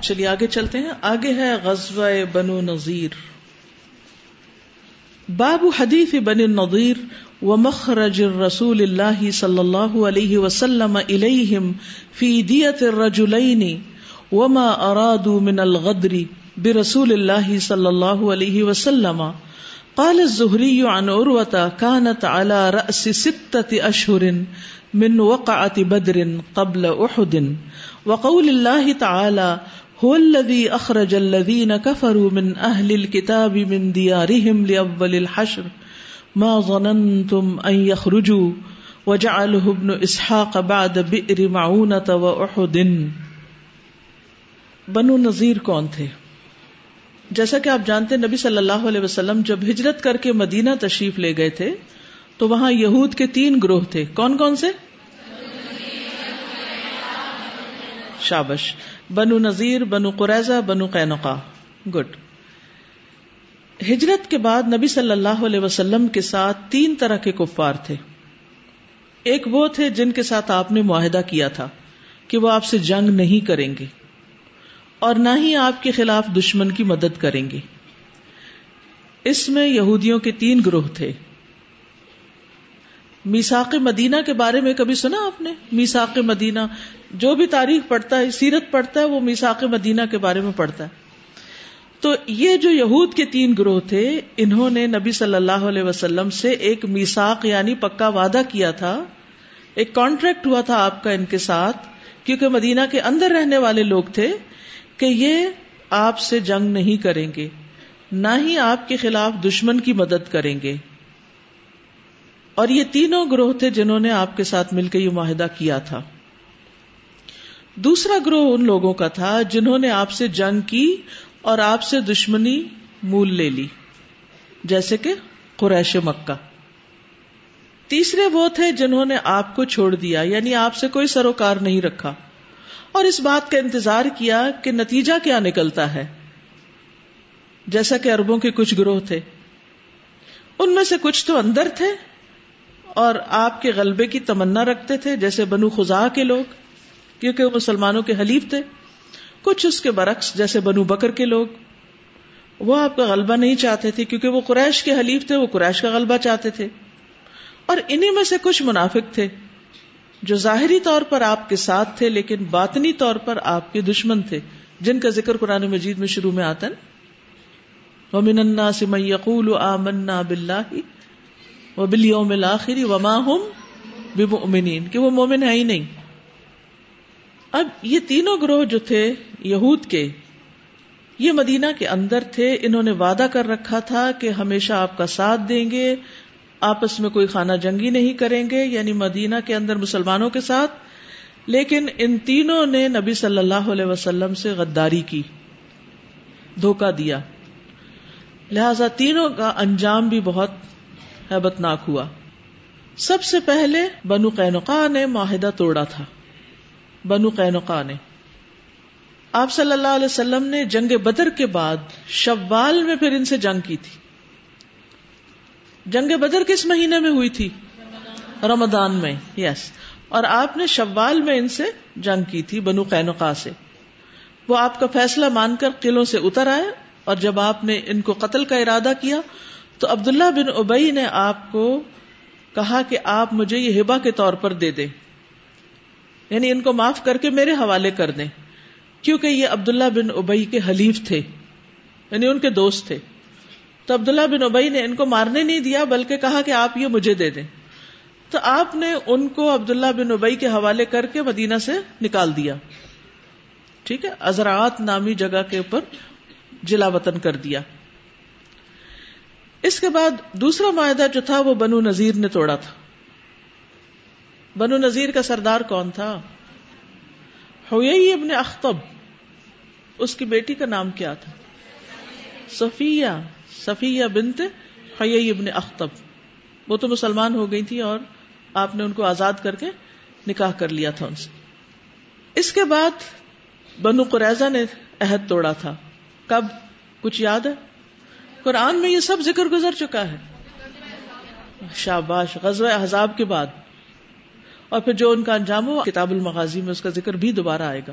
چلیے آگے چلتے ہیں۔ آگے ہے غزوہ بنو نذیر۔ باب حدیث بن نذیر و مخرج رسول اللہ صلی اللہ علیہ وسلم الیہم فی دیت الرجلین وما ارادوا من الغدر برسول اللہ صلی اللہ علیہ وسلم۔ قال الزہری عن عروة كانت على رأس ستة أشهر من وقعة بدر قبل أحد وقول الله تعالى هو الذي اخرج الذين كفروا من اهل الكتاب من ديارهم لاول الحشر. ما ظننتم ان يخرجوا. وجعله ابن اسحاق بعد بئر معونة واحد بنو نذیر کون تھے؟ جیسا کہ آپ جانتے نبی صلی اللہ علیہ وسلم جب ہجرت کر کے مدینہ تشریف لے گئے تھے، تو وہاں یہود کے تین گروہ تھے۔ کون کون سے؟ شابش۔ بنو نذیر، بنو قریضہ بنو قینقا گڈ ہجرت کے بعد نبی صلی اللہ علیہ وسلم کے ساتھ تین طرح کے کفار تھے۔ ایک وہ تھے جن کے ساتھ آپ نے معاہدہ کیا تھا کہ وہ آپ سے جنگ نہیں کریں گے اور نہ ہی آپ کے خلاف دشمن کی مدد کریں گے۔ اس میں یہودیوں کے تین گروہ تھے۔ میساق مدینہ کے بارے میں کبھی سنا آپ نے؟ میساق مدینہ، جو بھی تاریخ پڑھتا ہے، سیرت پڑھتا ہے، وہ میساق مدینہ کے بارے میں پڑھتا ہے۔ تو یہ جو یہود کے تین گروہ تھے، انہوں نے نبی صلی اللہ علیہ وسلم سے ایک میساق یعنی پکا وعدہ کیا تھا۔ ایک کانٹریکٹ ہوا تھا آپ کا ان کے ساتھ، کیونکہ مدینہ کے اندر رہنے والے لوگ تھے، کہ یہ آپ سے جنگ نہیں کریں گے، نہ ہی آپ کے خلاف دشمن کی مدد کریں گے۔ اور یہ تینوں گروہ تھے جنہوں نے آپ کے ساتھ مل کے یہ معاہدہ کیا تھا۔ دوسرا گروہ ان لوگوں کا تھا جنہوں نے آپ سے جنگ کی اور آپ سے دشمنی مول لے لی، جیسے کہ قریش مکہ۔ تیسرے وہ تھے جنہوں نے آپ کو چھوڑ دیا یعنی آپ سے کوئی سروکار نہیں رکھا۔ اور اس بات کا انتظار کیا کہ نتیجہ کیا نکلتا ہے۔ جیسا کہ اربوں کے کچھ گروہ تھے۔ ان میں سے کچھ تو اندر تھے اور آپ کے غلبے کی تمنا رکھتے تھے، جیسے بنو خزا کے لوگ، کیونکہ وہ مسلمانوں کے حلیف تھے۔ کچھ اس کے برعکس، جیسے بنو بکر کے لوگ۔ وہ آپ کا غلبہ نہیں چاہتے تھے، کیونکہ وہ قریش کے حلیف تھے، وہ قریش کا غلبہ چاہتے تھے۔ اور انہی میں سے کچھ منافق تھے، جو ظاہری طور پر آپ کے ساتھ تھے، لیکن باطنی طور پر آپ کے دشمن تھے، جن کا ذکر قرآن مجید میں شروع میں آتا ہے۔ وَمِنَ النَّاسِ مَن يَقُولُ آمَنَّا بِاللَّهِ وہ بلیوم الآخری وما ہم بمؤمنین، کہ وہ مومن ہے ہی نہیں۔ اب یہ تینوں گروہ جو تھے، یہود کے، یہ مدینہ کے اندر تھے، انہوں نے وعدہ کر رکھا تھا کہ ہمیشہ آپ کا ساتھ دیں گے، آپس میں کوئی خانہ جنگی نہیں کریں گے یعنی مدینہ کے اندر مسلمانوں کے ساتھ۔ لیکن ان تینوں نے نبی صلی اللہ علیہ وسلم سے غداری کی، دھوکہ دیا۔ لہذا تینوں کا انجام بھی بہت ناک ہوا۔ سب سے پہلے بنو قینقا نے معاہدہ توڑا تھا۔ بنو قینقا نے۔ آپ صلی اللہ علیہ وسلم نے جنگ بدر کے بعد شوال میں پھر ان سے جنگ کی تھی۔ جنگ بدر کس مہینے میں ہوئی تھی؟ رمضان میں، یس۔ اور آپ نے شوال میں ان سے جنگ کی تھی بنو قینقا سے۔ وہ آپ کا فیصلہ مان کر قلعوں سے اتر آئے اور جب آپ نے ان کو قتل کا ارادہ کیا تو عبداللہ بن ابئی نے آپ کو کہا کہ آپ مجھے یہ ہبا کے طور پر دے دیں۔ یعنی ان کو معاف کر کے میرے حوالے کر دیں۔ کیونکہ یہ عبداللہ بن ابئی کے حلیف تھے۔ یعنی ان کے دوست تھے۔ تو عبداللہ بن ابئی نے ان کو مارنے نہیں دیا، بلکہ کہا کہ آپ یہ مجھے دے دیں۔ تو آپ نے ان کو عبداللہ بن ابئی کے حوالے کر کے مدینہ سے نکال دیا۔ ٹھیک ہے؟ ازراعت نامی جگہ کے اوپر جلا وطن کر دیا۔ اس کے بعد دوسرا معاہدہ جو تھا وہ بنو نذیر نے توڑا تھا۔ بنو نذیر کا سردار کون تھا؟ ہوئی ابن اختب اس کی بیٹی کا نام کیا تھا؟ صفیہ۔ صفیہ بنت ہوئی ابن اختب وہ تو مسلمان ہو گئی تھی اور آپ نے ان کو آزاد کر کے نکاح کر لیا تھا ان سے۔ اس کے بعد بنو قریضہ نے عہد توڑا تھا۔ کب؟ کچھ یاد ہے؟ قرآن میں یہ سب ذکر گزر چکا ہے۔ شاباش غزب احزاب کے بعد۔ اور پھر جو ان کا انجام ہو کتاب المغازی میں اس کا ذکر بھی دوبارہ آئے گا۔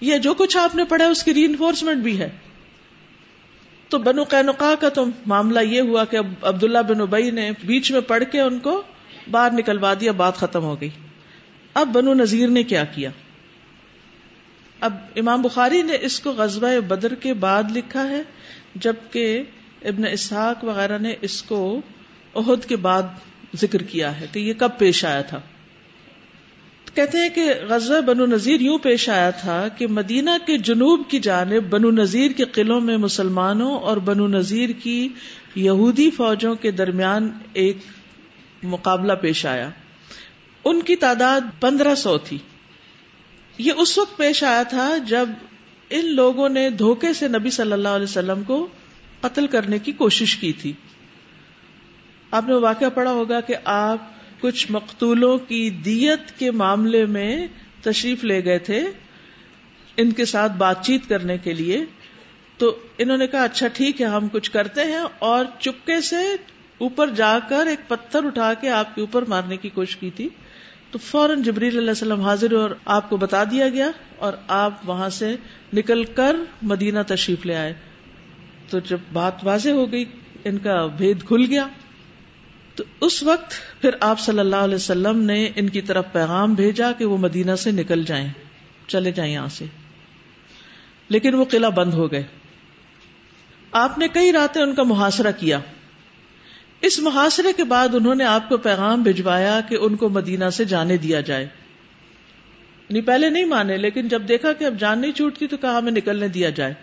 یہ جو کچھ آپ نے پڑھا، اس کی ری انفورسمنٹ بھی ہے۔ تو بنو قینقا کا تو معاملہ یہ ہوا کہ عبداللہ بن ابئی نے بیچ میں پڑھ کے ان کو باہر نکلوا دیا، بات ختم ہو گئی۔ اب بنو نذیر نے کیا کیا؟ اب امام بخاری نے اس کو غزوہ بدر کے بعد لکھا ہے، جبکہ ابن اسحاق وغیرہ نے اس کو عہد کے بعد ذکر کیا ہے کہ یہ کب پیش آیا تھا؟ کہتے ہیں کہ غزہ بنو نذیر یوں پیش آیا تھا کہ مدینہ کے جنوب کی جانب بنو نذیر کے قلعوں میں مسلمانوں اور بنو نذیر کی یہودی فوجوں کے درمیان ایک مقابلہ پیش آیا۔ ان کی تعداد پندرہ سو تھی۔ یہ اس وقت پیش آیا تھا جب ان لوگوں نے دھوکے سے نبی صلی اللہ علیہ وسلم کو قتل کرنے کی کوشش کی تھی۔ آپ نے واقعہ پڑا ہوگا کہ آپ کچھ مقتولوں کی دیت کے معاملے میں تشریف لے گئے تھے ان کے ساتھ بات چیت کرنے کے لیے۔ تو انہوں نے کہا اچھا ٹھیک ہے، ہم کچھ کرتے ہیں اور چپکے سے اوپر جا کر ایک پتھر اٹھا کے آپ کے اوپر مارنے کی کوشش کی تھی۔ تو فوراً جبریل علیہ السلام حاضر اور آپ کو بتا دیا گیا اور آپ وہاں سے نکل کر مدینہ تشریف لے آئے۔ تو جب بات واضح ہو گئی، ان کا بھید کھل گیا۔ تو اس وقت پھر آپ صلی اللہ علیہ وسلم نے ان کی طرف پیغام بھیجا کہ وہ مدینہ سے نکل جائیں۔ چلے جائیں یہاں سے۔ لیکن وہ قلعہ بند ہو گئے۔ آپ نے کئی راتیں ان کا محاصرہ کیا۔ اس محاصرے کے بعد انہوں نے آپ کو پیغام بھجوایا کہ ان کو مدینہ سے جانے دیا جائے۔ نہیں پہلے نہیں مانے، لیکن جب دیکھا کہ اب جان نہیں چھوٹتی تو کہا ہمیں نکلنے دیا جائے۔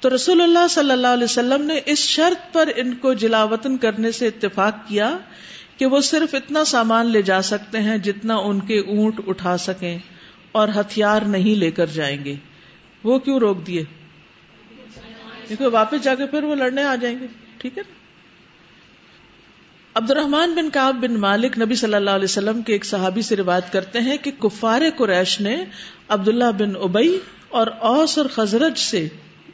تو رسول اللہ صلی اللہ علیہ وسلم نے اس شرط پر ان کو جلاوطن کرنے سے اتفاق کیا کہ وہ صرف اتنا سامان لے جا سکتے ہیں جتنا ان کے اونٹ اٹھا سکیں اور ہتھیار نہیں لے کر جائیں گے۔ وہ کیوں روک دیے؟ کیونکہ واپس جا کے پھر وہ لڑنے آ جائیں گے، ٹھیک ہے عبد الرحمان بن کاب بن مالک نبی صلی اللہ علیہ وسلم کے ایک صحابی سے روایت کرتے ہیں کہ کفار قریش نے عبداللہ بن ابئی اور اوس اور خزرج سے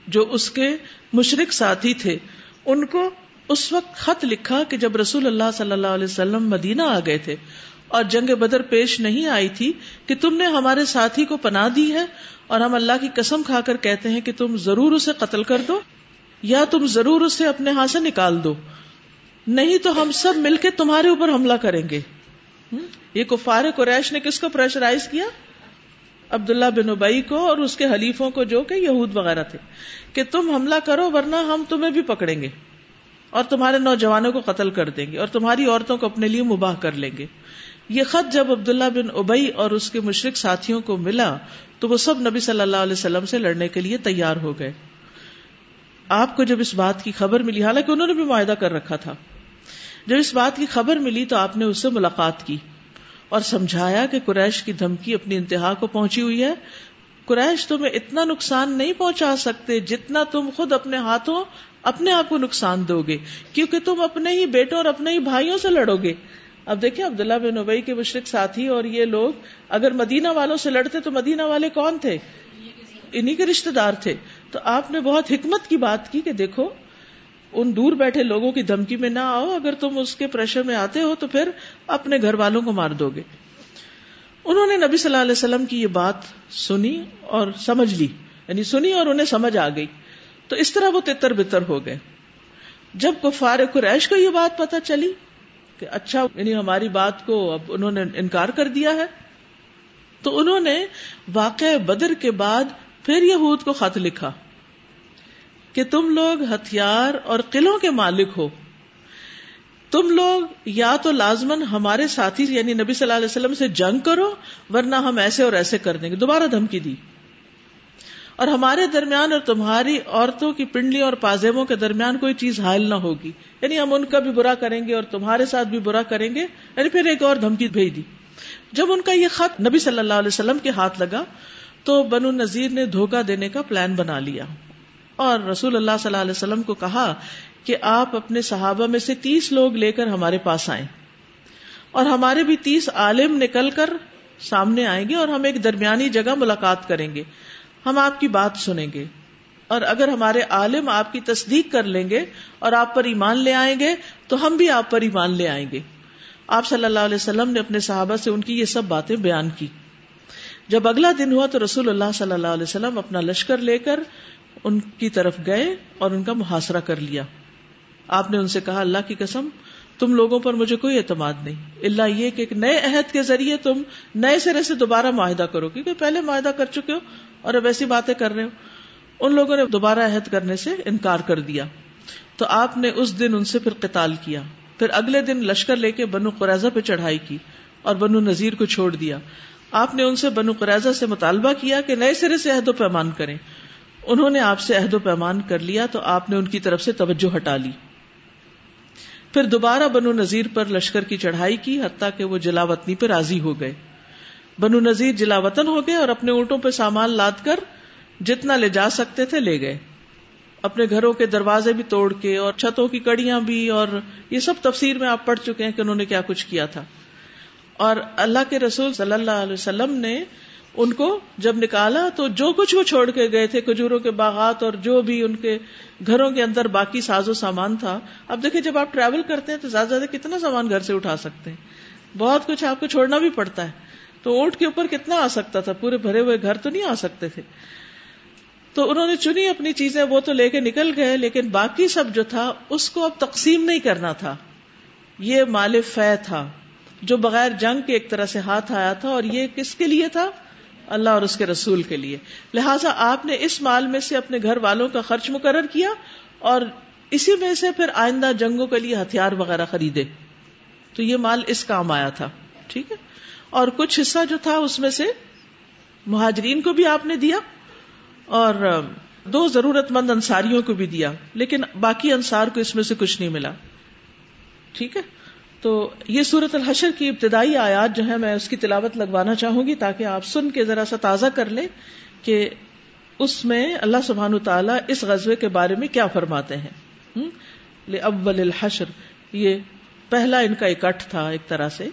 جو اس کے مشرق ساتھی تھے، ان کو اس وقت خط لکھا کہ جب رسول اللہ صلی اللہ علیہ وسلم مدینہ آ گئے تھے اور جنگ بدر پیش نہیں آئی تھی کہ تم نے ہمارے ساتھی کو پناہ دی ہے اور ہم اللہ کی قسم کھا کر کہتے ہیں کہ تم ضرور اسے قتل کر دو یا تم ضرور اسے اپنے ہاتھ سے نکال دو۔ نہیں تو ہم سب مل کے تمہارے اوپر حملہ کریں گے۔ یہ کفار قریش نے کس کو پریشرائز کیا؟ عبداللہ بن ابئی کو اور اس کے حلیفوں کو جو کہ یہود وغیرہ تھے کہ تم حملہ کرو ورنہ ہم تمہیں بھی پکڑیں گے اور تمہارے نوجوانوں کو قتل کر دیں گے اور تمہاری عورتوں کو اپنے لیے مباح کر لیں گے۔ یہ خط جب عبداللہ بن ابئی اور اس کے مشرق ساتھیوں کو ملا تو وہ سب نبی صلی اللہ علیہ وسلم سے لڑنے کے لیے تیار ہو گئے۔ آپ کو جب اس بات کی خبر ملی، حالانکہ انہوں نے بھی معاہدہ کر رکھا تھا۔ جب اس بات کی خبر ملی تو آپ نے اس سے ملاقات کی۔ اور سمجھایا کہ قریش کی دھمکی اپنی انتہا کو پہنچی ہوئی ہے۔ قریش تمہیں اتنا نقصان نہیں پہنچا سکتے جتنا تم خود اپنے ہاتھوں اپنے آپ کو نقصان دو گے، کیونکہ تم اپنے ہی بیٹوں اور اپنے ہی بھائیوں سے لڑو گے۔ اب دیکھیں عبداللہ بن ابئی کے مشرق ساتھی اور یہ لوگ اگر مدینہ والوں سے لڑتے تو مدینہ والے کون تھے؟ انہی کے رشتے دار تھے۔ تو آپ نے بہت حکمت کی بات کی کہ دیکھو ان دور بیٹھے لوگوں کی دھمکی میں نہ آؤ، اگر تم اس کے پریشر میں آتے ہو تو پھر اپنے گھر والوں کو مار دو گے۔ انہوں نے نبی صلی اللہ علیہ وسلم کی یہ بات سنی اور سمجھ لی یعنی سنی اور انہیں سمجھ آ گئی۔ تو اس طرح وہ تتر بتر ہو گئے۔ جب کفار قریش کو یہ بات پتا چلی کہ اچھا یعنی ہماری بات کو اب انہوں نے انکار کر دیا ہے، تو انہوں نے واقع بدر کے بعد پھر یہود کو خط لکھا۔ کہ تم لوگ ہتھیار اور قلعوں کے مالک ہو۔ تم لوگ یا تو لازمن ہمارے ساتھی یعنی نبی صلی اللہ علیہ وسلم سے جنگ کرو، ورنہ ہم ایسے اور ایسے کر دیں گے۔ دوبارہ دھمکی دی۔ اور ہمارے درمیان اور تمہاری عورتوں کی پنڈلی اور پازیبوں کے درمیان کوئی چیز حائل نہ ہوگی۔ یعنی ہم ان کا بھی برا کریں گے اور تمہارے ساتھ بھی برا کریں گے۔ یعنی پھر ایک اور دھمکی بھیج دی۔ جب ان کا یہ خط نبی صلی اللہ علیہ وسلم کے ہاتھ لگا، تو بنو نذیر نے دھوکہ دینے کا پلان بنا لیا۔ اور رسول اللہ صلی اللہ علیہ وسلم کو کہا کہ آپ اپنے صحابہ میں سے تیس لوگ لے کر ہمارے پاس آئیں۔ اور ہمارے بھی تیس عالم نکل کر سامنے آئیں گے اور ہم ایک درمیانی جگہ ملاقات کریں گے۔ ہم آپ کی بات سنیں گے۔ اور اگر ہمارے عالم آپ کی تصدیق کر لیں گے اور آپ پر ایمان لے آئیں گے تو ہم بھی آپ پر ایمان لے آئیں گے۔ آپ صلی اللہ علیہ وسلم نے اپنے صحابہ سے ان کی یہ سب باتیں بیان کی۔ جب اگلا دن ہوا تو رسول اللہ صلی اللہ علیہ وسلم اپنا لشکر لے کر ان کی طرف گئے اور ان کا محاصرہ کر لیا۔ آپ نے ان سے کہا، اللہ کی قسم، تم لوگوں پر مجھے کوئی اعتماد نہیں۔ اللہ یہ کہ ایک نئے عہد کے ذریعے تم نئے سرے سے دوبارہ معاہدہ کرو، کیونکہ پہلے معاہدہ کر چکے ہو اور اب ایسی باتیں کر رہے ہو۔ ان لوگوں نے دوبارہ عہد کرنے سے انکار کر دیا۔ تو آپ نے اس دن ان سے پھر قتال کیا۔ پھر اگلے دن لشکر لے کے بنو قریضہ پہ چڑھائی کی اور بنو نذیر کو چھوڑ دیا۔ آپ نے ان سے بنو قریضہ سے مطالبہ کیا کہ نئے سرے سے عہد و پیمان کریں۔ انہوں نے آپ سے عہد و پیمان کر لیا تو آپ نے ان کی طرف سے توجہ ہٹا لی۔ پھر دوبارہ بنو نذیر پر لشکر کی چڑھائی کی، حتیٰ کہ وہ جلا وطنی پہ راضی ہو گئے۔ بنو نذیر جلا وطن ہو گئے اور اپنے اونٹوں پہ سامان لاد کر جتنا لے جا سکتے تھے لے گئے۔ اپنے گھروں کے دروازے بھی توڑ کے اور چھتوں کی کڑیاں بھی اور یہ سب تفسیر میں آپ پڑھ چکے ہیں کہ انہوں نے کیا کچھ کیا تھا۔ اور اللہ کے رسول صلی اللہ علیہ وسلم نے ان کو جب نکالا تو جو کچھ وہ چھوڑ کے گئے تھے، کھجوروں کے باغات اور جو بھی ان کے گھروں کے اندر باقی ساز و سامان تھا۔ اب دیکھیں، جب آپ ٹریول کرتے ہیں تو زیادہ زیادہ کتنا سامان گھر سے اٹھا سکتے ہیں۔ بہت کچھ آپ کو چھوڑنا بھی پڑتا ہے۔ تو اونٹ کے اوپر کتنا آ سکتا تھا؟ پورے بھرے ہوئے گھر تو نہیں آ سکتے تھے۔ تو انہوں نے چنی اپنی چیزیں، وہ تو لے کے نکل گئے، لیکن باقی سب جو تھا، اس کو اب تقسیم نہیں کرنا تھا۔ یہ مال فہ تھا، جو بغیر جنگ کے ایک طرح سے ہاتھ آیا تھا۔ اور یہ کس کے لیے تھا؟ اللہ اور اس کے رسول کے لیے۔ لہٰذا آپ نے اس مال میں سے اپنے گھر والوں کا خرچ مقرر کیا اور اسی میں سے پھر آئندہ جنگوں کے لیے ہتھیار وغیرہ خریدے۔ تو یہ مال اس کام آیا تھا، ٹھیک ہے؟ اور کچھ حصہ جو تھا اس میں سے مہاجرین کو بھی آپ نے دیا اور دو ضرورت مند انصاریوں کو بھی دیا، لیکن باقی انصار کو اس میں سے کچھ نہیں ملا۔ ٹھیک ہے؟ تو یہ سورت الحشر کی ابتدائی آیات جو ہے میں اس کی تلاوت لگوانا چاہوں گی تاکہ آپ سن کے ذرا سا تازہ کر لیں کہ اس میں اللہ سبحان تعالیٰ اس غزبے کے بارے میں کیا فرماتے ہیں۔ اول الحشر۔ یہ پہلا ان کا اکٹھ تھا ایک طرح سے،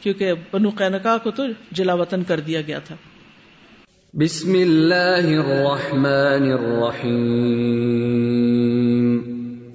کیونکہ بنو قینقا کو تو جلا وطن کر دیا گیا تھا۔ بسم اللہ الرحمن الرحیم۔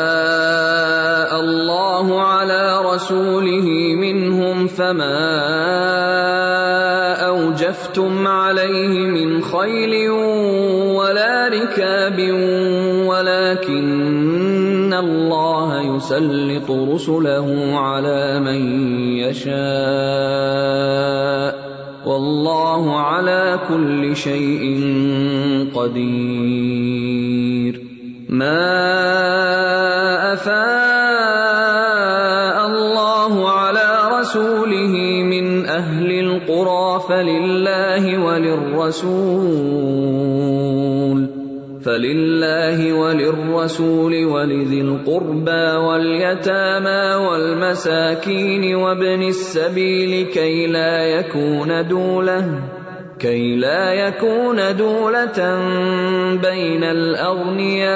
أفاء الله على رسوله منهم فما أوجفتم عليه من خيل ولا ركاب ولكن الله يسلط رسله على من يشاء والله على كل شيء قدير ما افاء الله على رسوله من اهل القرى فلله وللرسول فلله وللرسول ولذي القربى واليتامى والمساكين وابن السبيل كي لا يكون دوله كي لا يكون دولة بين الأغنياء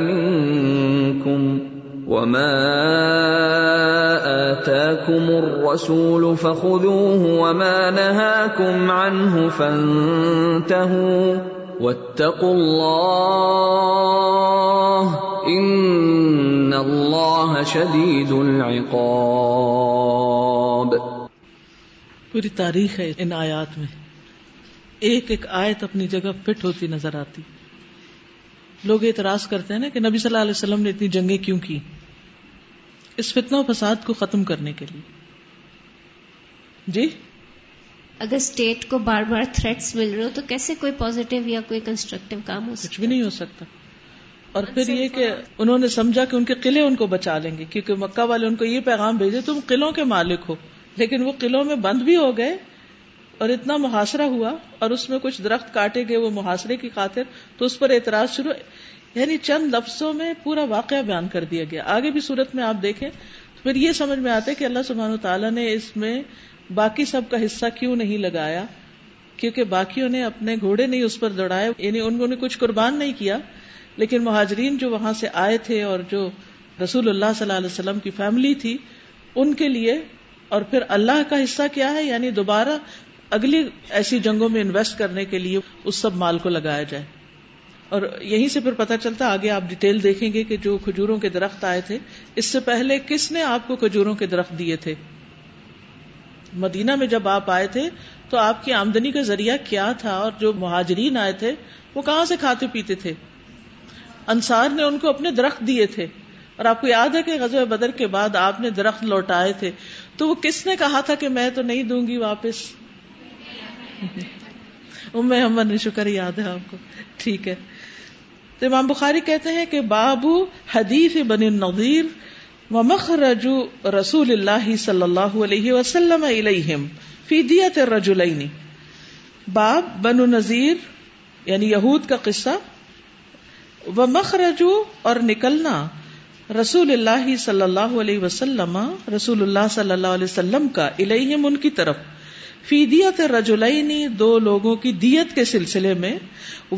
منكم وما آتاكم الرسول فخذوه وما نهاكم عنه فانتهوا واتقوا الله ان اللہ شدید العقاب پوری تاریخ ہے ان آیات میں۔ ایک ایک آیت اپنی جگہ فٹ ہوتی نظر آتی۔ لوگ اعتراض کرتے ہیں نا کہ نبی صلی اللہ علیہ وسلم نے اتنی جنگیں کیوں کی؟ اس فتنہ و فساد کو ختم کرنے کے لیے۔ جی؟ اگر اسٹیٹ کو بار بار تھریٹس مل رہے ہو تو کیسے کوئی پازیٹو یا کوئی کنسٹرکٹیو کام ہو کچھ بھی نہیں ہو سکتا۔ اور پھر یہ کہ انہوں نے سمجھا کہ ان کے قلعے ان کو بچا لیں گے کیونکہ مکہ والے ان کو یہ پیغام بھیجے تم قلعوں کے مالک ہو۔ لیکن وہ قلعوں میں بند بھی ہو گئے اور اتنا محاصرہ ہوا اور اس میں کچھ درخت کاٹے گئے وہ محاصرے کی خاطر، تو اس پر اعتراض شروع یعنی چند لفظوں میں پورا واقعہ بیان کر دیا گیا۔ آگے بھی صورت میں آپ دیکھیں پھر یہ سمجھ میں آتا ہے کہ اللہ سبحانہ تعالیٰ نے اس میں باقی سب کا حصہ کیوں نہیں لگایا؟ کیونکہ باقیوں نے اپنے گھوڑے نہیں اس پر دوڑائے یعنی انہوں نے کچھ قربان نہیں کیا، لیکن مہاجرین جو وہاں سے آئے تھے اور جو رسول اللہ صلی اللہ علیہ وسلم کی فیملی تھی، ان کے لیے اور پھر اللہ کا حصہ کیا ہے؟ یعنی دوبارہ اگلی ایسی جنگوں میں انویسٹ کرنے کے لیے اس سب مال کو لگایا جائے۔ اور یہیں سے پھر پتا چلتا، آگے آپ ڈیٹیل دیکھیں گے کہ جو کھجوروں کے درخت آئے تھے، اس سے پہلے کس نے آپ کو کھجوروں کے درخت دیے تھے؟ مدینہ میں جب آپ آئے تھے، تو آپ کی آمدنی کا ذریعہ کیا تھا؟ اور جو مہاجرین آئے تھے، وہ کہاں سے کھاتے پیتے تھے؟ انصار نے ان کو اپنے درخت دیے تھے۔ اور آپ کو یاد ہے کہ غزوہ بدر کے بعد آپ نے درخت لوٹائے تھے۔ تو وہ کس نے کہا تھا کہ میں تو نہیں دوں گی واپس؟ ام نے شکر، یاد ہے آپ کو۔ ٹھیک ہے۔ تو امام بخاری کہتے ہیں کہ بابو حدیث بن نظیر و مخرج رسول اللہ صلی اللہ علیہ وسلم علیہم فی دیت الرجلین۔ باب بن نذیر یعنی یہود کا قصہ و مخرج اور نکلنا۔ رسول اللہ صلی اللہ علیہ وسلم، رسول اللہ صلی اللہ علیہ وسلم کا الیہم ان کی طرف، فی دیت رجولینی دو لوگوں کی دیت کے سلسلے میں،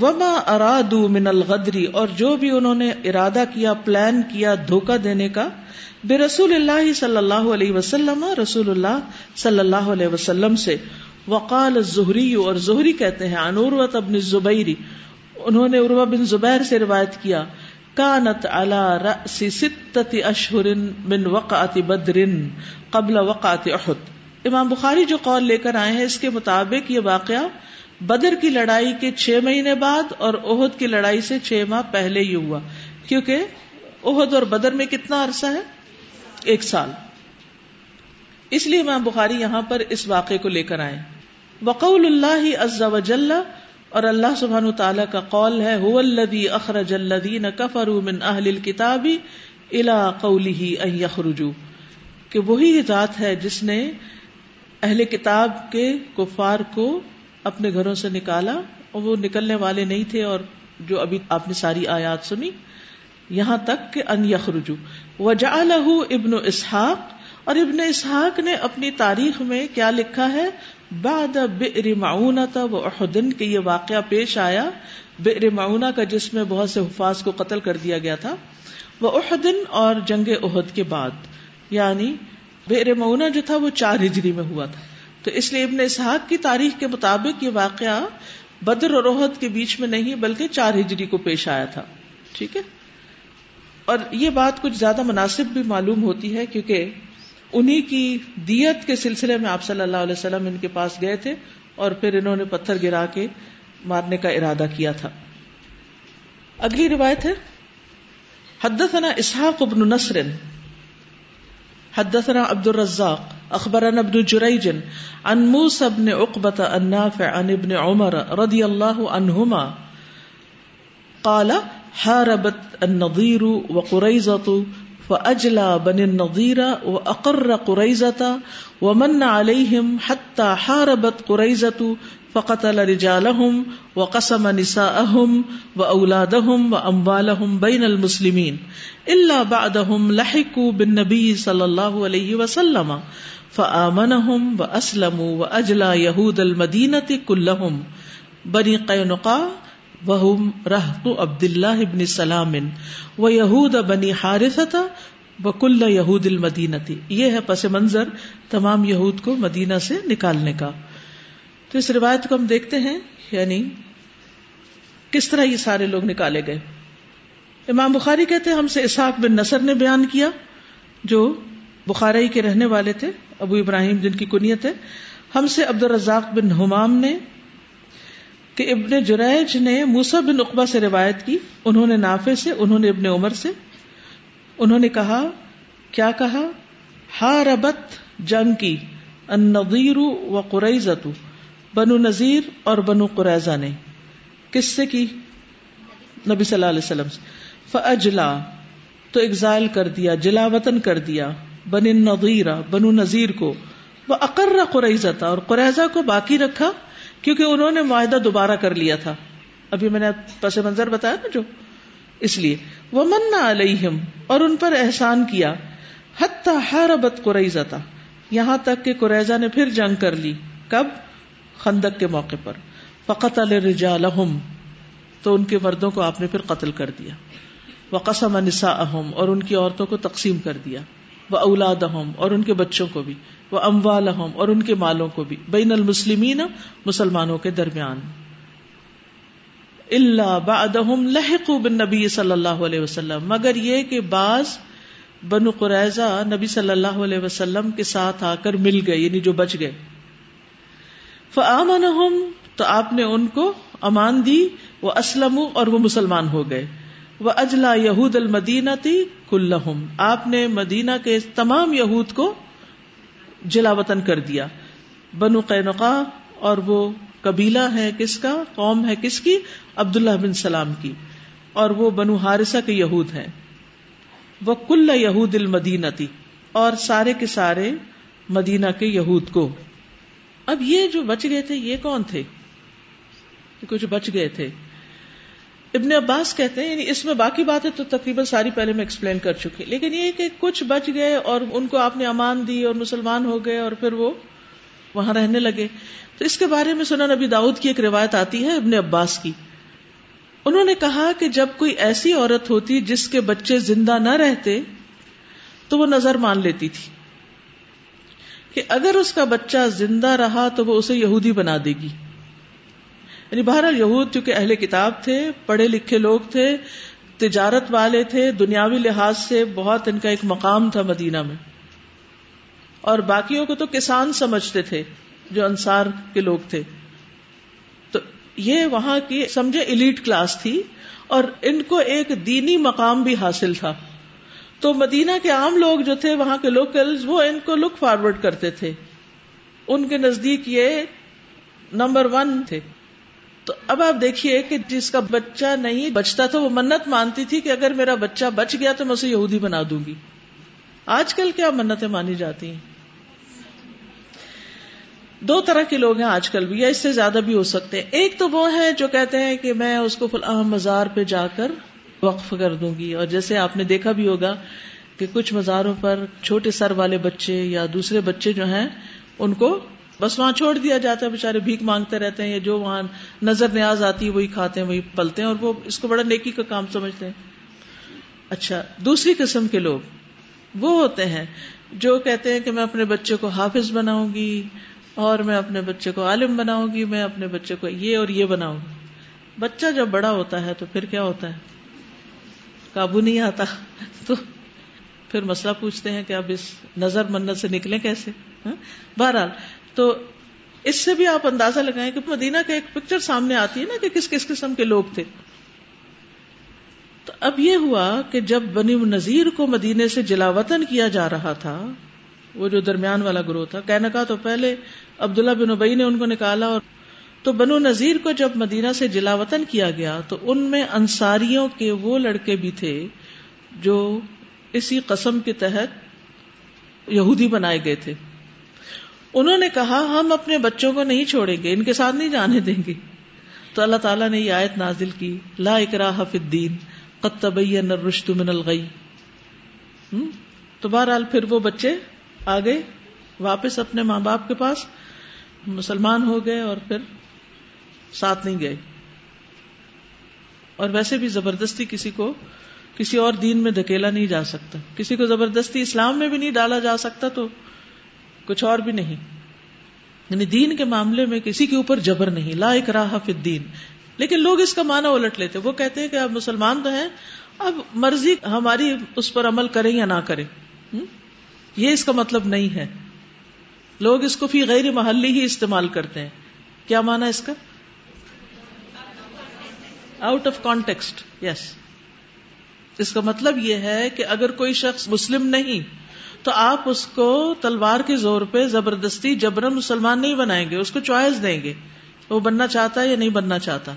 وما ارادو من الغدری اور جو بھی انہوں نے ارادہ کیا، پلان کیا، دھوکہ دینے کا، بے رسول اللہ صلی اللہ علیہ وسلم، رسول اللہ صلی اللہ علیہ وسلم سے، وقال الزہری، اور زہری کہتے ہیں انوروت ابن زبیری انہوں نے عروہ بن زبیر سے روایت کیا کانت علی رأس ستت اشہر من وقعت بدر قبل وقعت احد امام بخاری جو قول لے کر آئے ہیں، اس کے مطابق یہ واقعہ بدر کی لڑائی کے چھ مہینے بعد اور عہد کی لڑائی سے چھ ماہ پہلے ہی ہوا۔ کیونکہ عہد اور بدر میں کتنا عرصہ ہے؟ ایک سال۔ اس لیے امام بخاری یہاں پر اس واقعے کو لے کر آئے۔ وقول اللہ عز و جل اور اللہ سبحانہ تعالیٰ کا قول ہے، هو الذي اخرج الذين كفروا من اهل الكتاب الى قوله ان يخرجوا کہ وہی ذات ہے جس نے اہل کتاب کے کفار کو اپنے گھروں سے نکالا اور وہ نکلنے والے نہیں تھے اور جو ابھی آپ نے ساری آیات سنی، یہاں تک کہ ان یخرجو۔ وجعلہ ابن اسحاق اور ابن اسحاق نے اپنی تاریخ میں کیا لکھا ہے؟ بعد بئر معونہ و احدن کہ یہ واقعہ پیش آیا۔ بئر معونہ کا جس میں بہت سے حفاظ کو قتل کر دیا گیا تھا۔ وہ احدن اور جنگ احد کے بعد۔ یعنی بیر مونا جو تھا وہ چار ہجری میں ہوا تھا۔ تو اس لیے ابن اسحاق کی تاریخ کے مطابق یہ واقعہ بدر اور روحت کے بیچ میں نہیں بلکہ چار ہجری کو پیش آیا تھا۔ ٹھیک ہے؟ اور یہ بات کچھ زیادہ مناسب بھی معلوم ہوتی ہے کیونکہ انہی کی دیت کے سلسلے میں آپ صلی اللہ علیہ وسلم ان کے پاس گئے تھے اور پھر انہوں نے پتھر گرا کے مارنے کا ارادہ کیا تھا۔ اگلی روایت ہے، حدثنا اسحاق ابن نصر، حدثنا عبد الرزاق اخبرنا ابن جريج عن موسى بن عقبة النافع عن ابن عمر رضي الله عنهما قال حاربت النظير وقريزة فأجلى بني النضير وأقر قريزة ومن عليهم حتى حاربت قريزة فقتل رجالهم وقسم نساءهم وأولادهم وأموالهم بين المسلمين إلا بعدهم لحقوا بالنبي صلى الله عليه وسلم فآمنهم وأسلموا وأجلى يهود المدينة كلهم بني قينقاع وهم رهط عبد الله بن سلام ويهود بني حارثة وكل يهود المدينة۔ یہ ہے پس منظر تمام یہود کو مدینہ سے نکالنے کا۔ تو اس روایت کو ہم دیکھتے ہیں یعنی کس طرح یہ سارے لوگ نکالے گئے۔ امام بخاری کہتے ہیں، ہم سے اسحاق بن نصر نے بیان کیا، جو بخاری کے رہنے والے تھے، ابو ابراہیم جن کی کنیت ہے۔ ہم سے عبد الرزاق بن حمام نے کہ ابن جریج نے موسا بن اقبا سے روایت کی، انہوں نے نافے سے، انہوں نے ابن عمر سے۔ انہوں نے کہا، کیا کہا؟ ہا ربت جنگ کی ان و قریضت بنو نذیر اور بنو قریضہ نے۔ کس سے کی؟ نبی صلی اللہ علیہ وسلم سے۔ فجلا تو اگزائل کر دیا، جلا وطن کر دیا بن نظیر بنو نذیر کو۔ وہ اقرا قریضہ اور قریضہ کو باقی رکھا۔ کیونکہ انہوں نے معاہدہ دوبارہ کر لیا تھا۔ ابھی میں نے پس منظر بتایا نا جو۔ اس لیے۔ وہ من علیہم اور ان پر احسان کیا۔ حتی حاربت قریضہ تھا یہاں تک کہ قریضہ نے پھر جنگ کر لی۔ کب؟ خندق کے موقع پر۔ فقط الرجالہم تو ان کے مردوں کو آپ نے پھر قتل کر دیا۔ وہ قسم انسا اہم اور ان کی عورتوں کو تقسیم کر دیا۔ وہ اولاد اہم اور ان کے بچوں کو بھی وہ اموال اور ان کے مالوں کو بھی، بین المسلمین مسلمانوں کے درمیان۔ اللہ بعدہم لحقوا بالنبی صلی اللہ علیہ وسلم، مگر یہ کہ بعض بنو قریضہ نبی صلی اللہ علیہ وسلم کے ساتھ آ کر مل گئے یعنی جو بچ گئے۔ فآمنہم، تو آپ نے ان کو امان دی، وہ اسلم اور وہ مسلمان ہو گئے۔ وہ اجلا یہود المدینہ تھی کلہم آپ نے مدینہ کے تمام یہود کو جلا وطن کر دیا۔ بنو قینقا اور وہ قبیلہ ہے کس کا؟ قوم ہے کس کی؟ عبداللہ بن سلام کی۔ اور وہ بنو ہارسا کے یہود ہیں۔ وہ کل یہود المدینہ تھی اور سارے کے سارے مدینہ کے یہود کو۔ اب یہ جو بچ گئے تھے، یہ کون تھے؟ کچھ بچ گئے تھے۔ ابن عباس کہتے ہیں یعنی اس میں باقی باتیں تو تقریباً ساری پہلے میں ایکسپلین کر چکی لیکن یہ کہ کچھ بچ گئے اور ان کو آپ نے امان دی اور مسلمان ہو گئے اور پھر وہ وہاں رہنے لگے۔ تو اس کے بارے میں سنا نبی داؤد کی ایک روایت آتی ہے ابن عباس کی۔ انہوں نے کہا کہ جب کوئی ایسی عورت ہوتی جس کے بچے زندہ نہ رہتے، تو وہ نظر مان لیتی تھی کہ اگر اس کا بچہ زندہ رہا تو وہ اسے یہودی بنا دے گی۔ یعنی بہرحال یہود کیونکہ اہل کتاب تھے، پڑھے لکھے لوگ تھے، تجارت والے تھے، دنیاوی لحاظ سے بہت ان کا ایک مقام تھا مدینہ میں۔ اور باقیوں کو تو کسان سمجھتے تھے، جو انصار کے لوگ تھے۔ تو یہ وہاں کی سمجھے ایلیٹ کلاس تھی اور ان کو ایک دینی مقام بھی حاصل تھا۔ تو مدینہ کے عام لوگ جو تھے، وہاں کے لوکل وہ ان کو لک فارورڈ کرتے تھے۔ ان کے نزدیک یہ نمبر ون تھے۔ تو اب آپ دیکھیے کہ جس کا بچہ نہیں بچتا تھا، وہ منت مانتی تھی کہ اگر میرا بچہ بچ گیا تو میں اسے یہودی بنا دوں گی۔ آج کل کیا منتیں مانی جاتی ہیں؟ دو طرح کے لوگ ہیں آج کل بھی، یا اس سے زیادہ بھی ہو سکتے ہیں۔ ایک تو وہ ہے جو کہتے ہیں کہ میں اس کو فلاں مزار پہ جا کر وقف کر دوں گی۔ اور جیسے آپ نے دیکھا بھی ہوگا کہ کچھ مزاروں پر چھوٹے سر والے بچے یا دوسرے بچے جو ہیں، ان کو بس وہاں چھوڑ دیا جاتا ہے بےچارے بھیک مانگتے رہتے ہیں جو وہاں نظر نیاز آتی ہے، وہی کھاتے ہیں، وہی پلتے ہیں اور وہ اس کو بڑا نیکی کا کام سمجھتے ہیں۔ اچھا دوسری قسم کے لوگ وہ ہوتے ہیں جو کہتے ہیں کہ میں اپنے بچے کو حافظ بناؤں گی اور میں اپنے بچے کو عالم بناؤں گی، میں اپنے بچے کو یہ اور یہ بناؤں گی۔ بچہ جب بڑا ہوتا ہے تو پھر کیا ہوتا ہے؟ قابو نہیں آتا۔ تو پھر مسئلہ پوچھتے ہیں کہ اب اس نظر منت سے نکلیں کیسے؟ ہاں؟ بہرحال تو اس سے بھی آپ اندازہ لگائیں کہ مدینہ کا ایک پکچر سامنے آتی ہے نا کہ کس کس قسم کے لوگ تھے۔ تو اب یہ ہوا کہ جب بنی نذیر کو مدینے سے جلا وطن کیا جا رہا تھا، وہ جو درمیان والا گروہ تھا، کہنے کا تو پہلے عبداللہ بن ابئی نے ان کو نکالا اور تو بنو نذیر کو جب مدینہ سے جلا وطن کیا گیا تو ان میں انصاریوں کے وہ لڑکے بھی تھے جو اسی قسم کے تحت یہودی بنائے گئے تھے۔ انہوں نے کہا، ہم اپنے بچوں کو نہیں چھوڑیں گے، ان کے ساتھ نہیں جانے دیں گے۔ تو اللہ تعالیٰ نے یہ آیت نازل کی، لا اکراہ فی الدین، قد تبین الرشد من الغی۔ تو بہرحال پھر وہ بچے آگے واپس اپنے ماں باپ کے پاس، مسلمان ہو گئے اور پھر ساتھ نہیں گئے۔ اور ویسے بھی زبردستی کسی کو، کسی اور دین میں دھکیلا نہیں جا سکتا۔ کسی کو زبردستی اسلام میں بھی نہیں ڈالا جا سکتا تو کچھ اور بھی نہیں۔ یعنی دین کے معاملے میں کسی کے اوپر جبر نہیں۔ لا اکراہ فی الدین۔ لیکن لوگ اس کا معنی الٹ لیتے۔ وہ کہتے ہیں کہ اب مسلمان تو ہیں، اب مرضی ہماری اس پر عمل کریں یا نہ کریں۔ یہ اس کا مطلب نہیں ہے۔ لوگ اس کو فی غیر محلی ہی استعمال کرتے ہیں۔ کیا مانا اس کا؟ آؤٹ آف کانٹیکسٹ یس اس کا مطلب یہ ہے کہ اگر کوئی شخص مسلم نہیں تو آپ اس کو تلوار کے زور پہ زبردستی جبرن مسلمان نہیں بنائیں گے، اس کو چوائس دیں گے۔ وہ بننا چاہتا ہے یا نہیں بننا چاہتا؟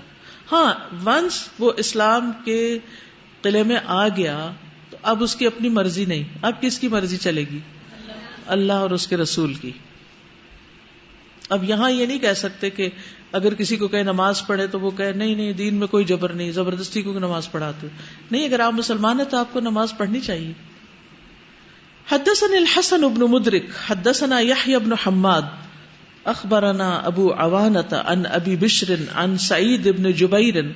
ہاں ونس وہ اسلام کے قلعے میں آ گیا تو اب اس کی اپنی مرضی نہیں۔ اب کس کی مرضی چلے گی؟ اللہ اور اس کے رسول کی۔ اب یہاں یہ نہیں کہہ سکتے کہ اگر کسی کو کہ نماز پڑھے تو وہ کہ نہیں نہیں، دین میں کوئی جبر نہیں، زبردستی کو نماز پڑھاتے۔ نہیں، اگر آپ مسلمان ہیں تو آپ کو نماز پڑھنی چاہیے۔ حدثنا الحسن ابن مدرک حدثنا يحيى ابن حماد اخبرنا ابو عوانة عن ابي بشر عن سعيد ابن جبير،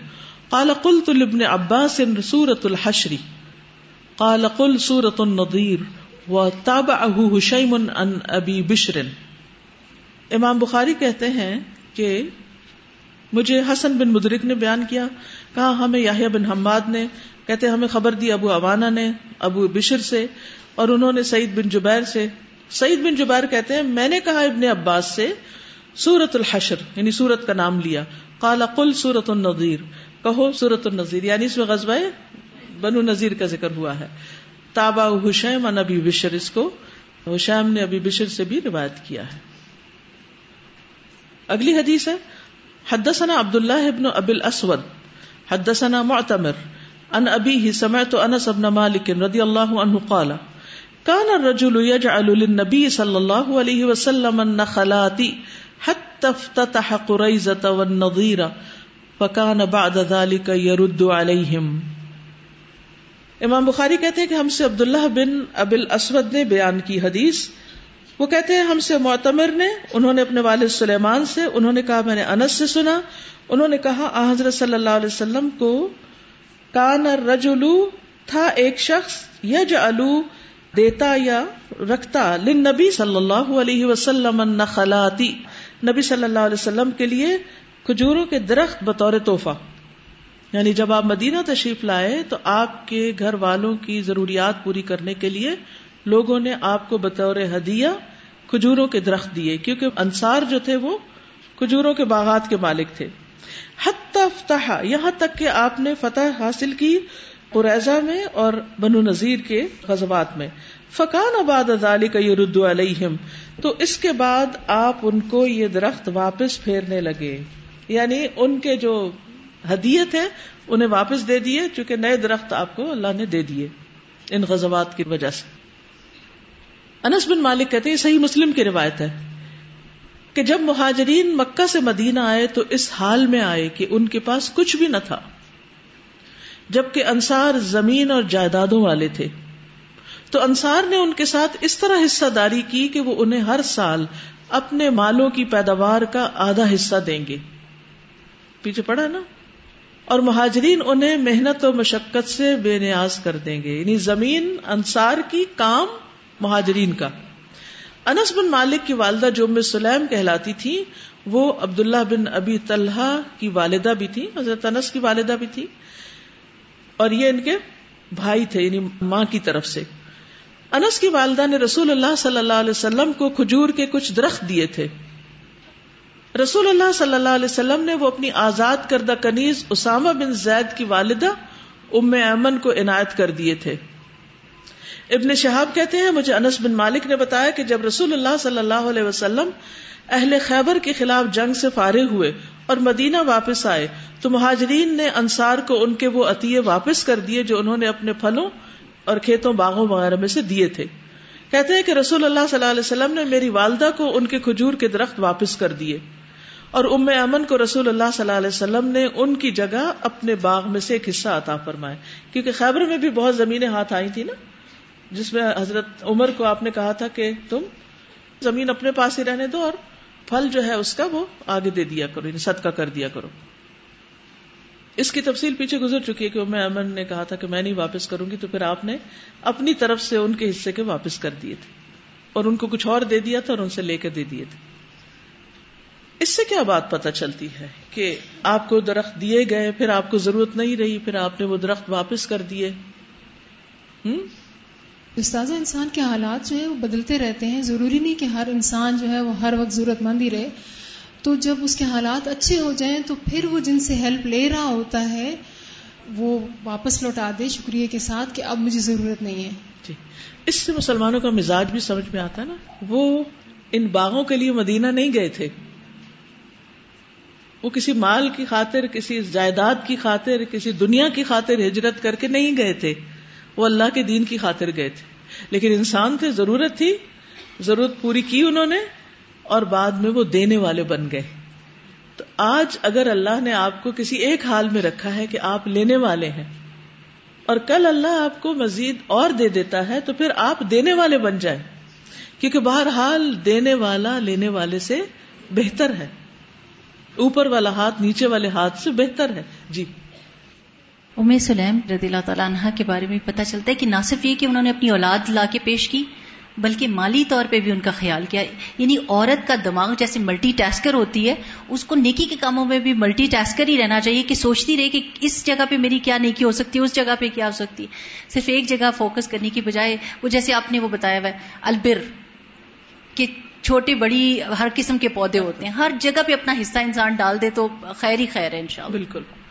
قال قلت لابن عباس سورة الحشر، قال قل سورة النظير وتابعه هشيم عن ابي بشر. امام بخاری کہتے ہیں کہ مجھے حسن بن مدرک نے بیان کیا، کہا ہمیں یاہیا بن حماد نے کہتے ہمیں خبر دی ابو اوانا نے، ابو بشر سے، اور انہوں نے سعید بن جبیر سے۔ سعید بن جبیر کہتے ہیں، میں نے کہا ابن عباس سے سورت الحشر یعنی سورت کا نام لیا۔ کالا قل سورت النظیر۔ کہو سورت النظیر یعنی اس میں غزبۂ بنو نذیر کا ذکر ہوا ہے۔ تابا حشیم ان ابی بشر، اس کو حشیم نے ابی بشر سے بھی روایت کیا ہے۔ اگلی حدیث ہے، حدثنا عبد الله ابن ابي الاسود، حدثنا معتمر ان ابي سمعت انس بن مالك رضي الله عنه قال كان الرجل يجعل للنبي صلى الله عليه وسلم النخلات حتى افتتح قريزة والنظير فكان بعد ذلك يرد عليهم امام بخاری کہتے ہیں کہ ہم سے عبداللہ بن ابل اسود نے بیان کی حدیث۔ وہ کہتے ہیں ہم سے معتمر نے، انہوں نے اپنے والد سلیمان سے، انہوں نے کہا میں نے انس سے سنا، انہوں نے کہا حضرت صلی اللہ علیہ وسلم کو کان رجولو تھا ایک شخص یج الو دیتا یا رکھتا لن نبی صلی اللہ علیہ وسلم نخلاتی نبی صلی اللہ علیہ وسلم کے لیے کھجوروں کے درخت بطور توحفہ یعنی جب آپ مدینہ تشریف لائے تو آپ کے گھر والوں کی ضروریات پوری کرنے کے لیے لوگوں نے آپ کو بطور ہدیہ کھجوروں کے درخت دیے، کیونکہ انصار جو تھے وہ کھجوروں کے باغات کے مالک تھے۔ فتح یہاں تک کہ آپ نے فتح حاصل کی قریضہ میں اور بنو نذیر کے غزوات میں۔ فقان آباد ادالی کا یہ ردو علیہم، تو اس کے بعد آپ ان کو یہ درخت واپس پھیرنے لگے۔ یعنی ان کے جو ہدیت ہے انہیں واپس دے دیے، چونکہ نئے درخت آپ کو اللہ نے دے دیے ان غزوات کی وجہ سے۔ انس بن مالک کہتے ہیں صحیح مسلم کی روایت ہے۔ کہ جب مہاجرین مکہ سے مدینہ آئے تو اس حال میں آئے کہ ان کے پاس کچھ بھی نہ تھا، جبکہ انصار زمین اور جائیدادوں والے تھے۔ تو انصار نے ان کے ساتھ اس طرح حصہ داری کی کہ وہ انہیں ہر سال اپنے مالوں کی پیداوار کا آدھا حصہ دیں گے۔ پیچھے پڑا نا؟ اور مہاجرین انہیں محنت و مشقت سے بے نیاز کر دیں گے۔ یعنی زمین انصار کی کام مہاجرین کا۔ انس بن مالک کی والدہ جو ام سلیم کہلاتی تھی، وہ عبداللہ بن ابی طلحہ کی والدہ بھی تھی، حضرت انس کی والدہ بھی تھی، اور یہ ان کے بھائی تھے یعنی ماں کی طرف سے۔ انس کی والدہ نے رسول اللہ صلی اللہ علیہ وسلم کو کھجور کے کچھ درخت دیے تھے۔ رسول اللہ صلی اللہ علیہ وسلم نے وہ اپنی آزاد کردہ کنیز اسامہ بن زید کی والدہ، ام ایمن کو عنایت کر دیے تھے۔ ابن شہاب کہتے ہیں، مجھے انس بن مالک نے بتایا کہ جب رسول اللہ صلی اللہ علیہ وسلم اہل خیبر کے خلاف جنگ سے فارغ ہوئے اور مدینہ واپس آئے، تو مہاجرین نے انصار کو ان کے وہ عطیے واپس کر دیے جو انہوں نے اپنے پھلوں اور کھیتوں، باغوں وغیرہ میں سے دیے تھے۔ کہتے ہیں کہ رسول اللہ صلی اللہ علیہ وسلم نے میری والدہ کو ان کے کھجور کے درخت واپس کر دیے اور ام امن کو رسول اللہ صلی اللہ علیہ وسلم نے ان کی جگہ اپنے باغ میں سے ایک حصہ عطا فرمایا۔ کیونکہ خیبر میں بھی بہت زمینیں ہاتھ آئی تھی نا۔ جس میں حضرت عمر کو آپ نے کہا تھا کہ تم زمین اپنے پاس ہی رہنے دو اور پھل جو ہے اس کا وہ آگے دے دیا کرو یعنی صدقہ کر دیا کرو۔ اس کی تفصیل پیچھے گزر چکی ہے کہ میں امن نے کہا تھا کہ میں نہیں واپس کروں گی، تو پھر آپ نے اپنی طرف سے ان کے حصے کے واپس کر دیے تھے۔ اور ان کو کچھ اور دے دیا تھا اور ان سے لے کے دے دیے تھے۔ اس سے کیا بات پتا چلتی ہے کہ آپ کو درخت دیے گئے، پھر آپ کو ضرورت نہیں رہی، پھر آپ نے وہ درخت واپس کر دیے۔ ہوں استاذہ، انسان کے حالات جو ہے وہ بدلتے رہتے ہیں۔ ضروری نہیں کہ ہر انسان جو ہے وہ ہر وقت ضرورت مند ہی رہے۔ تو جب اس کے حالات اچھے ہو جائیں تو پھر وہ جن سے ہیلپ لے رہا ہوتا ہے، وہ واپس لوٹا دے شکریہ کے ساتھ کہ اب مجھے ضرورت نہیں ہے۔ جی۔ اس سے مسلمانوں کا مزاج بھی سمجھ میں آتا ہے نا۔ وہ ان باغوں کے لیے مدینہ نہیں گئے تھے۔ وہ کسی مال کی خاطر، کسی جائیداد کی خاطر، کسی دنیا کی خاطر ہجرت کر کے نہیں گئے تھے۔ وہ اللہ کے دین کی خاطر گئے تھے۔ لیکن انسان تھے ضرورت تھی، ضرورت پوری کی انہوں نے اور بعد میں وہ دینے والے بن گئے۔ تو آج اگر اللہ نے آپ کو کسی ایک حال میں رکھا ہے کہ آپ لینے والے ہیں اور کل اللہ آپ کو مزید اور دے دیتا ہے، تو پھر آپ دینے والے بن جائیں۔ کیونکہ بہرحال دینے والا لینے والے سے بہتر ہے۔ اوپر والا ہاتھ نیچے والے ہاتھ سے بہتر ہے۔ جی۔ ام سلیم رضی اللہ تعالیٰ عنہ کے بارے میں پتہ چلتا ہے کہ نہ صرف یہ کہ انہوں نے اپنی اولاد لا کے پیش کی، بلکہ مالی طور پہ بھی ان کا خیال کیا۔ یعنی عورت کا دماغ جیسے ملٹی ٹاسکر ہوتی ہے، اس کو نیکی کے کاموں میں بھی ملٹی ٹاسکر ہی رہنا چاہیے کہ سوچتی رہے کہ اس جگہ پہ میری کیا نیکی ہو سکتی ہے، اس جگہ پہ کیا ہو سکتی ہے۔ صرف ایک جگہ فوکس کرنے کی بجائے وہ جیسے آپ نے وہ بتایا ہوا ہے، البر، کہ چھوٹی بڑی ہر قسم کے پودے ہوتے ہیں۔ ہر جگہ پہ اپنا حصہ انسان ڈال دے تو خیر ہی خیر ہے انشاءاللہ۔ بالکل۔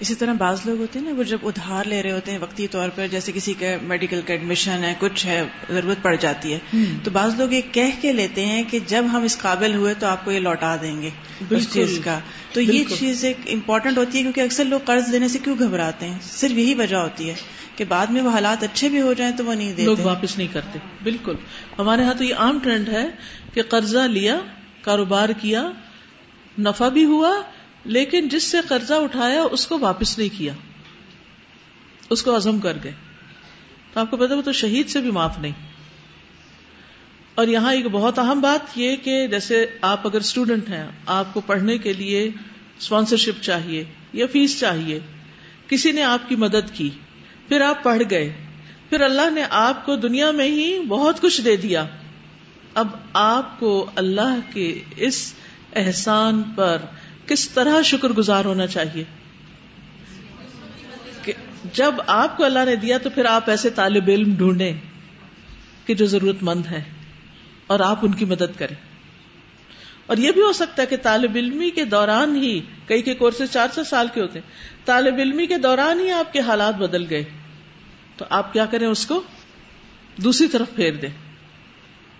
اسی طرح بعض لوگ ہوتے ہیں نا وہ جب ادھار لے رہے ہوتے ہیں وقتی طور پر جیسے کسی کا میڈیکل کا ایڈمیشن ہے کچھ ہے ضرورت پڑ جاتی ہے تو بعض لوگ یہ کہہ کے لیتے ہیں کہ جب ہم اس قابل ہوئے تو آپ کو یہ لوٹا دیں گے اس چیز کا۔ تو یہ چیز ایک امپورٹنٹ ہوتی ہے کیونکہ اکثر لوگ قرض دینے سے کیوں گھبراتے ہیں؟ صرف یہی وجہ ہوتی ہے کہ بعد میں وہ حالات اچھے بھی ہو جائیں تو وہ نہیں دیتے۔ لوگ واپس نہیں کرتے۔ بالکل۔ ہمارے ہاں تو یہ عام ٹرینڈ ہے کہ قرضہ لیا کاروبار کیا نفع بھی ہوا لیکن جس سے قرضہ اٹھایا، اس کو واپس نہیں کیا۔ اس کو عزم کر گئے۔ تو آپ کو پتا وہ تو شہید سے بھی معاف نہیں۔ اور یہاں ایک بہت اہم بات یہ کہ جیسے آپ اگر اسٹوڈینٹ ہیں، آپ کو پڑھنے کے لیے اسپانسرشپ چاہیے یا فیس چاہیے، کسی نے آپ کی مدد کی، پھر آپ پڑھ گئے، پھر اللہ نے آپ کو دنیا میں ہی بہت کچھ دے دیا۔ اب آپ کو اللہ کے اس احسان پر کس طرح شکر گزار ہونا چاہیے؟ کہ جب آپ کو اللہ نے دیا تو پھر آپ ایسے طالب علم ڈھونڈیں کہ جو ضرورت مند ہے اور آپ ان کی مدد کریں۔ اور یہ بھی ہو سکتا ہے کہ طالب علمی کے دوران ہی، کئی کے کورسز چار سو سال کے ہوتے ہیں، طالب علمی کے دوران ہی آپ کے حالات بدل گئے۔ تو آپ کیا کریں اس کو؟ دوسری طرف پھیر دیں۔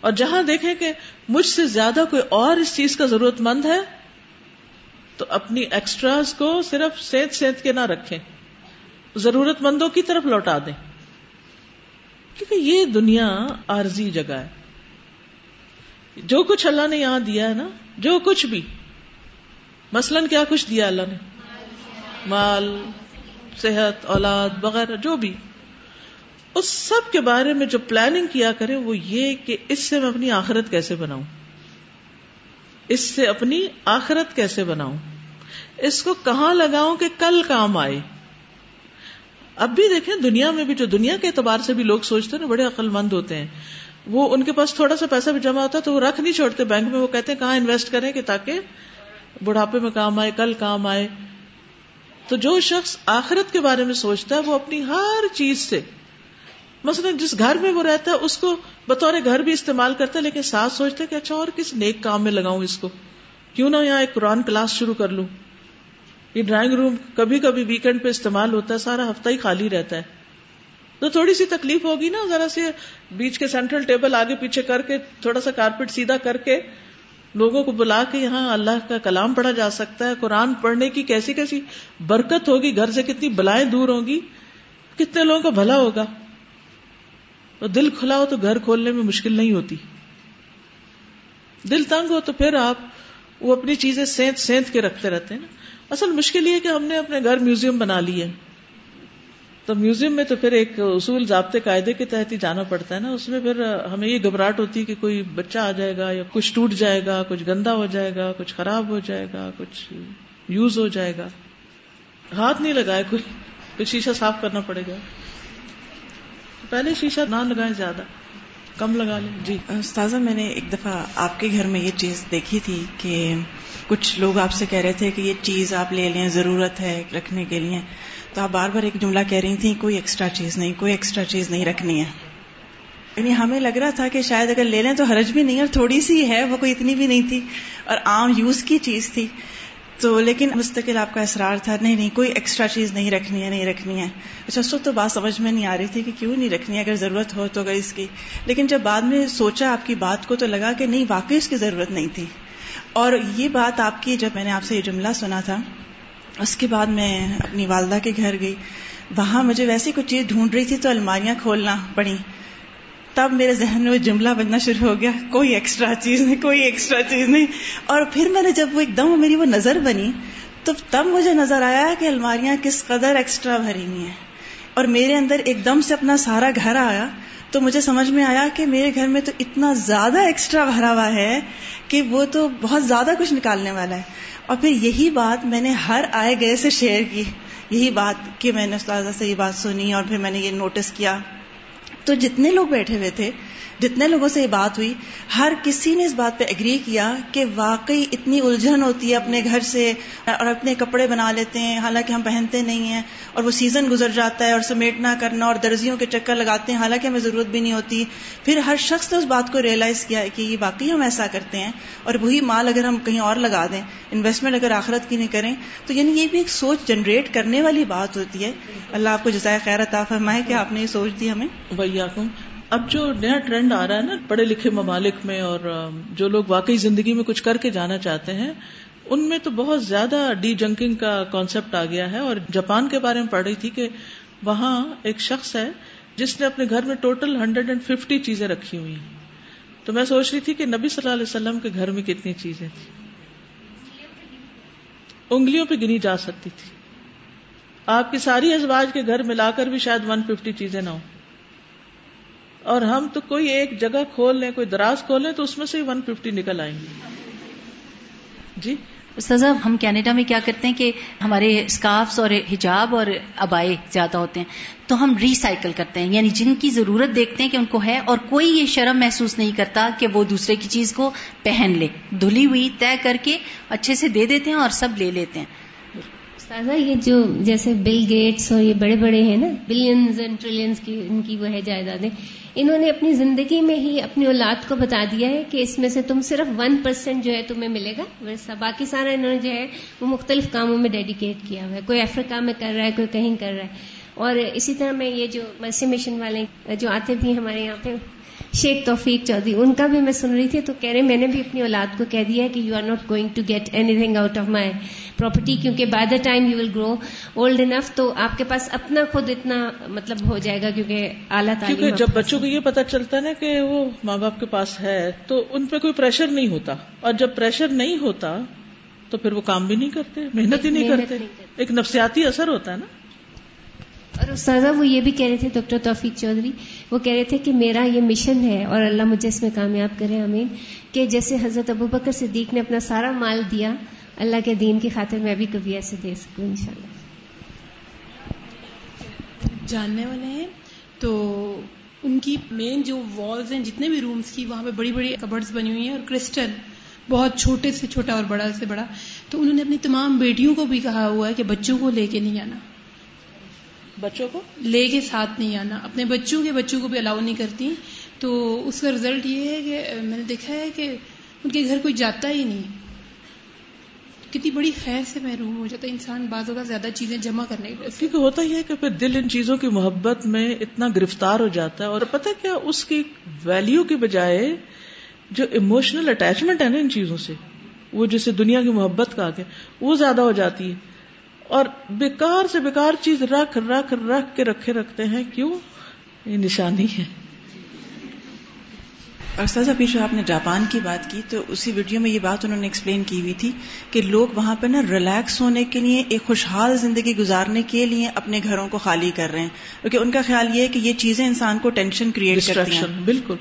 اور جہاں دیکھیں کہ مجھ سے زیادہ کوئی اور اس چیز کا ضرورت مند ہے تو اپنی ایکسٹراز کو صرف سینت سینت کے نہ رکھیں ضرورت مندوں کی طرف لوٹا دیں۔ کیونکہ یہ دنیا عارضی جگہ ہے۔ جو کچھ اللہ نے یہاں دیا ہے نا، جو کچھ بھی۔ مثلاً کیا کچھ دیا اللہ نے؟ مال، صحت، اولاد، وغیرہ، جو بھی۔ اس سب کے بارے میں جو پلاننگ کیا کرے وہ یہ کہ اس سے میں اپنی آخرت کیسے بناؤں۔ اس سے اپنی آخرت کیسے بناؤں؟ اس کو کہاں لگاؤں کہ کل کام آئے؟ اب بھی دیکھیں دنیا میں بھی جو دنیا کے اعتبار سے بھی لوگ سوچتے ہیں نا، بڑے عقل مند ہوتے ہیں۔ وہ ان کے پاس تھوڑا سا پیسہ بھی جمع ہوتا ہے تو وہ رکھ نہیں چھوڑتے بینک میں، وہ کہتے ہیں کہاں انویسٹ کریں کہ تاکہ بڑھاپے میں کام آئے، کل کام آئے۔ تو جو شخص آخرت کے بارے میں سوچتا ہے، وہ اپنی ہر چیز سے مثلا جس گھر میں وہ رہتا ہے، اس کو بطور گھر بھی استعمال کرتا ہے، لیکن ساتھ سوچتا ہے کہ اچھا اور کس نیک کام میں لگاؤں اس کو؟ کیوں نہ یہاں ایک قرآن کلاس شروع کر لوں؟ یہ ڈرائنگ روم کبھی کبھی ویکینڈ پہ استعمال ہوتا ہے، سارا ہفتہ ہی خالی رہتا ہے۔ تو تھوڑی سی تکلیف ہوگی نا، ذرا سے بیچ کے سینٹرل ٹیبل آگے پیچھے کر کے، تھوڑا سا کارپیٹ سیدھا کر کے لوگوں کو بلا کے یہاں اللہ کا کلام پڑھا جا سکتا ہے۔ قرآن پڑھنے کی کیسی کیسی برکت ہوگی، گھر سے کتنی بلائیں دور ہوگی کتنے لوگوں کا بھلا ہوگا۔ اور دل کھلا ہو تو گھر کھولنے میں مشکل نہیں ہوتی۔ دل تنگ ہو تو پھر آپ وہ اپنی چیزیں سینت سینت کے رکھتے رہتے ہیں نا۔ اصل مشکل یہ کہ ہم نے اپنے گھر میوزیم بنا لی ہے۔ تو میوزیم میں تو پھر ایک اصول ضابطے قاعدے کے تحت ہی جانا پڑتا ہے نا۔ اس میں پھر ہمیں یہ گھبراہٹ ہوتی ہے کہ کوئی بچہ آ جائے گا یا کچھ ٹوٹ جائے گا، کچھ گندا ہو جائے گا، کچھ خراب ہو جائے گا، کچھ یوز ہو جائے گا۔ ہاتھ نہیں لگائے کوئی کچھ شیشہ صاف کرنا پڑے گا۔ پہلے شیشہ نہ لگائیں زیادہ، کم لگا لیں۔ جی۔ استاذہ، میں نے ایک دفعہ آپ کے گھر میں یہ چیز دیکھی تھی کہ کچھ لوگ آپ سے کہہ رہے تھے کہ یہ چیز آپ لے لیں، ضرورت ہے رکھنے کے لیے۔ تو آپ بار بار ایک جملہ کہہ رہی تھیں، کوئی ایکسٹرا چیز نہیں، کوئی ایکسٹرا چیز نہیں رکھنی ہے۔ یعنی ہمیں لگ رہا تھا کہ شاید اگر لے لیں تو حرج بھی نہیں، اور تھوڑی سی ہے، وہ کوئی اتنی بھی نہیں تھی، اور عام یوز کی چیز تھی۔ تو لیکن مستقل آپ کا اصرار تھا، نہیں نہیں، کوئی ایکسٹرا چیز نہیں رکھنی ہے، نہیں رکھنی ہے۔ اچھا اس وقت تو بات سمجھ میں نہیں آ رہی تھی کہ کیوں نہیں رکھنی ہے؟ اگر ضرورت ہو تو اگر اس کی۔ لیکن جب بعد میں سوچا آپ کی بات کو تو لگا کہ نہیں، واقعی اس کی ضرورت نہیں تھی۔ اور یہ بات آپ کی، جب میں نے آپ سے یہ جملہ سنا تھا، اس کے بعد میں اپنی والدہ کے گھر گئی۔ وہاں مجھے ویسی کچھ چیز ڈھونڈ رہی تھی تو الماریاں کھولنا پڑی تب میرے ذہن میں وہ جملہ بننا شروع ہو گیا، کوئی ایکسٹرا چیز نہیں، کوئی ایکسٹرا چیز نہیں۔ اور پھر میں نے جب وہ ایک دم میری وہ نظر بنی، تو تب مجھے نظر آیا کہ الماریاں کس قدر ایکسٹرا بھری ہوئی ہیں۔ اور میرے اندر ایک دم سے اپنا سارا گھر آیا، تو مجھے سمجھ میں آیا کہ میرے گھر میں تو اتنا زیادہ ایکسٹرا بھرا ہوا ہے کہ وہ تو بہت زیادہ کچھ نکالنے والا ہے۔ اور پھر یہی بات میں نے ہر آئے گئے سے شیئر کی، یہی بات کہ میں نے استاذہ سے یہ بات سنی اور پھر میں نے یہ نوٹس کیا۔ تو جتنے لوگ بیٹھے ہوئے تھے جتنے لوگوں سے یہ بات ہوئی، ہر کسی نے اس بات پہ اگری کیا کہ واقعی اتنی الجھن ہوتی ہے اپنے گھر سے اور اپنے کپڑے بنا لیتے ہیں، حالانکہ ہم پہنتے نہیں ہیں اور وہ سیزن گزر جاتا ہے اور سمیٹنا کرنا اور درزیوں کے چکر لگاتے ہیں، حالانکہ ہمیں ضرورت بھی نہیں ہوتی۔ پھر ہر شخص نے اس بات کو ریئلائز کیا کہ یہ واقعی ہم ایسا کرتے ہیں اور وہی مال اگر ہم کہیں اور لگا دیں انویسٹمنٹ اگر آخرت کی نہیں کریں، تو یعنی یہ بھی ایک سوچ جنریٹ کرنے والی بات ہوتی ہے۔ اللہ آپ کو جزائے خیر عطا فرمائے کہ آپ نے یہ سوچ دی ہمیں۔ اب جو نیا ٹرینڈ آ رہا ہے نا پڑھے لکھے ممالک میں اور جو لوگ واقعی زندگی میں کچھ کر کے جانا چاہتے ہیں، ان میں تو بہت زیادہ ڈی جنکنگ کا کانسیپٹ آ گیا ہے اور جاپان کے بارے میں پڑھ رہی تھی کہ وہاں ایک شخص ہے جس نے اپنے گھر میں ٹوٹل ہنڈریڈ اینڈ ففٹی چیزیں رکھی ہوئی ہیں۔ تو میں سوچ رہی تھی کہ نبی صلی اللہ علیہ وسلم کے گھر میں کتنی چیزیں تھیں۔ انگلیوں پہ گنی جا سکتی تھی۔ آپ کی ساری ازواج کے گھر ملا کر بھی شاید ون ففٹی چیزیں نہ ہوں۔ اور ہم تو کوئی ایک جگہ کھول لیں، کوئی دراز کھول لیں تو اس میں سے ون ففٹی نکل آئیں گے۔ جی؟ سزا ہم کینیڈا میں کیا کرتے ہیں کہ ہمارے اسکارفس اور حجاب اور ابائے زیادہ ہوتے ہیں، تو ہم ریسائکل کرتے ہیں۔ یعنی جن کی ضرورت دیکھتے ہیں کہ ان کو ہے اور کوئی یہ شرم محسوس نہیں کرتا کہ وہ دوسرے کی چیز کو پہن لے۔ دھلی ہوئی، طے کر کے اچھے سے دے دیتے ہیں اور سب لے لیتے ہیں۔ استاذہ یہ جو جیسے بل گیٹس اور یہ بڑے بڑے ہیں نا بلینز اینڈ ٹریلینز کی ان کی وہ ہے جائیدادیں، انہوں نے اپنی زندگی میں ہی اپنی اولاد کو بتا دیا ہے کہ اس میں سے تم صرف ون پرسینٹ جو ہے تمہیں ملے گا ویسا باقی سارا انہوں نے جو ہے وہ مختلف کاموں میں ڈیڈیکیٹ کیا ہوا ہے۔ کوئی افریقہ میں کر رہا ہے، کوئی کہیں کر رہا ہے۔ اور اسی طرح میں یہ جو مرسی مشن والے جو آتے بھی ہمارے یہاں پہ شیخ توفیق چودھری ان کا بھی میں سن رہی تھی تو کہہ رہے میں نے بھی اپنی اولاد کو کہہ دیا کہ you are not going to get anything out of my property کیونکہ by the time you will grow old enough تو آپ کے پاس اپنا خود اتنا مطلب ہو جائے گا کیونکہ اعلیٰ تعلیم کیونکہ جب بچوں کو یہ پتا چلتا ہے نا کہ وہ ماں باپ کے پاس ہے تو ان پہ کوئی پریشر نہیں ہوتا۔ اور جب پریشر نہیں ہوتا تو پھر وہ کام بھی نہیں کرتے محنت ہی نہیں کرتے۔ ایک نفسیاتی اثر ہوتا ہے نا۔ اور استاذہ وہ یہ بھی کہہ رہے تھے، ڈاکٹر توفیق چودھری، وہ کہہ رہے تھے کہ میرا یہ مشن ہے اور اللہ مجھے اس میں کامیاب کرے امین کہ جیسے حضرت ابو بکر صدیق نے اپنا سارا مال دیا، اللہ کے دین کی خاطر میں بھی کبھی ایسے دے سکوں ان شاء اللہ جاننے والے ہیں، تو ان کی مین جو والز ہیں، جتنے بھی رومز کی، وہاں پہ بڑی بڑی کبرڈز بنی ہوئی ہیں اور کرسٹل بہت چھوٹے سے چھوٹا اور بڑا سے بڑا۔ تو انہوں نے اپنی تمام بیٹیوں کو بھی کہا ہوا ہے کہ بچوں کو لے کے نہیں آنا۔ بچوں کو؟ لے کے ساتھ نہیں آنا۔ اپنے بچوں کے بچوں کو بھی الاؤ نہیں کرتی۔ تو اس کا رزلٹ یہ ہے کہ میں نے دیکھا ہے کہ ان کے گھر کوئی جاتا ہی نہیں۔ کتنی بڑی خیر سے محروم ہو جاتا ہے انسان۔ بعض اوقات زیادہ چیزیں جمع کرنے کی کیونکہ ہوتا ہی ہے کہ پھر دل ان چیزوں کی محبت میں اتنا گرفتار ہو جاتا ہے اور پتہ کیا اس کی ویلیو کی بجائے جو ایموشنل اٹیچمنٹ ہے نا ان چیزوں سے وہ جسے دنیا کی محبت کا آگے وہ زیادہ ہو جاتی ہے۔ اور بیکار سے بیکار چیز رکھ رکھ رکھ کے رکھے رکھتے ہیں کیوں؟ یہ نشانی ہے۔ سزا پیچھے آپ نے جاپان کی بات کی تو اسی ویڈیو میں یہ بات انہوں نے ایکسپلین کی ہوئی تھی کہ لوگ وہاں پہ نا ریلیکس ہونے کے لیے ایک خوشحال زندگی گزارنے کے لیے اپنے گھروں کو خالی کر رہے ہیں۔ کیونکہ ان کا خیال یہ ہے کہ یہ چیزیں انسان کو ٹینشن کریٹ کرتی ہیں۔ بالکل۔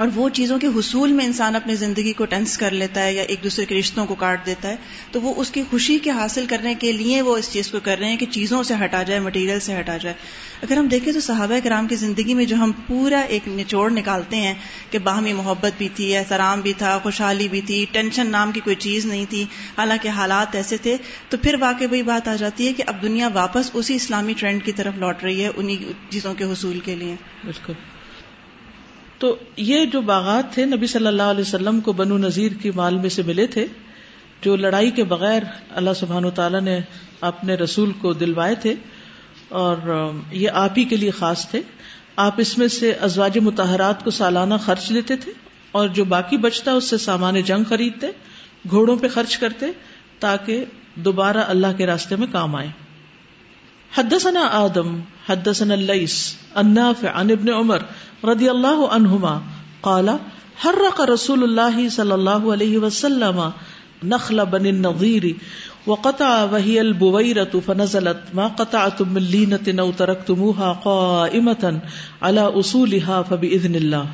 اور وہ چیزوں کے حصول میں انسان اپنی زندگی کو ٹینس کر لیتا ہے یا ایک دوسرے کے رشتوں کو کاٹ دیتا ہے، تو وہ اس کی خوشی کے حاصل کرنے کے لیے وہ اس چیز کو کر رہے ہیں کہ چیزوں سے ہٹا جائے مٹیریل سے ہٹا جائے۔ اگر ہم دیکھیں تو صحابہ کرام کی زندگی میں جو ہم پورا ایک نچوڑ نکالتے ہیں کہ باہمی محبت بھی تھی، احترام بھی تھا، خوشحالی بھی تھی، ٹینشن نام کی کوئی چیز نہیں تھی، حالانکہ حالات ایسے تھے، تو پھر واقع وہی بات آ جاتی ہے کہ اب دنیا واپس اسی اسلامی ٹرینڈ کی طرف لوٹ رہی ہے انہی چیزوں کے حصول کے لیے۔ بالکل۔ تو یہ جو باغات تھے، نبی صلی اللہ علیہ وسلم کو بنو نذیر کی مال میں سے ملے تھے، جو لڑائی کے بغیر اللہ سبحان و تعالیٰ نے اپنے رسول کو دلوائے تھے اور یہ آپ ہی کے لیے خاص تھے۔ آپ اس میں سے ازواج متحرات کو سالانہ خرچ لیتے تھے اور جو باقی بچتا اس سے سامان جنگ خریدتے، گھوڑوں پہ خرچ کرتے تاکہ دوبارہ اللہ کے راستے میں کام آئے۔ حدثنا آدم حدثنا اللیس النافع عن ابن عمر رضی اللہ عنہما قال، حرق رسول اللہ صلی اللہ علیہ وسلم نخل بن النظیر وقطع وهي البويرة فنزلت ما قطعتم من لينة أو تركتموها قائمة على أصولها فبإذن الله.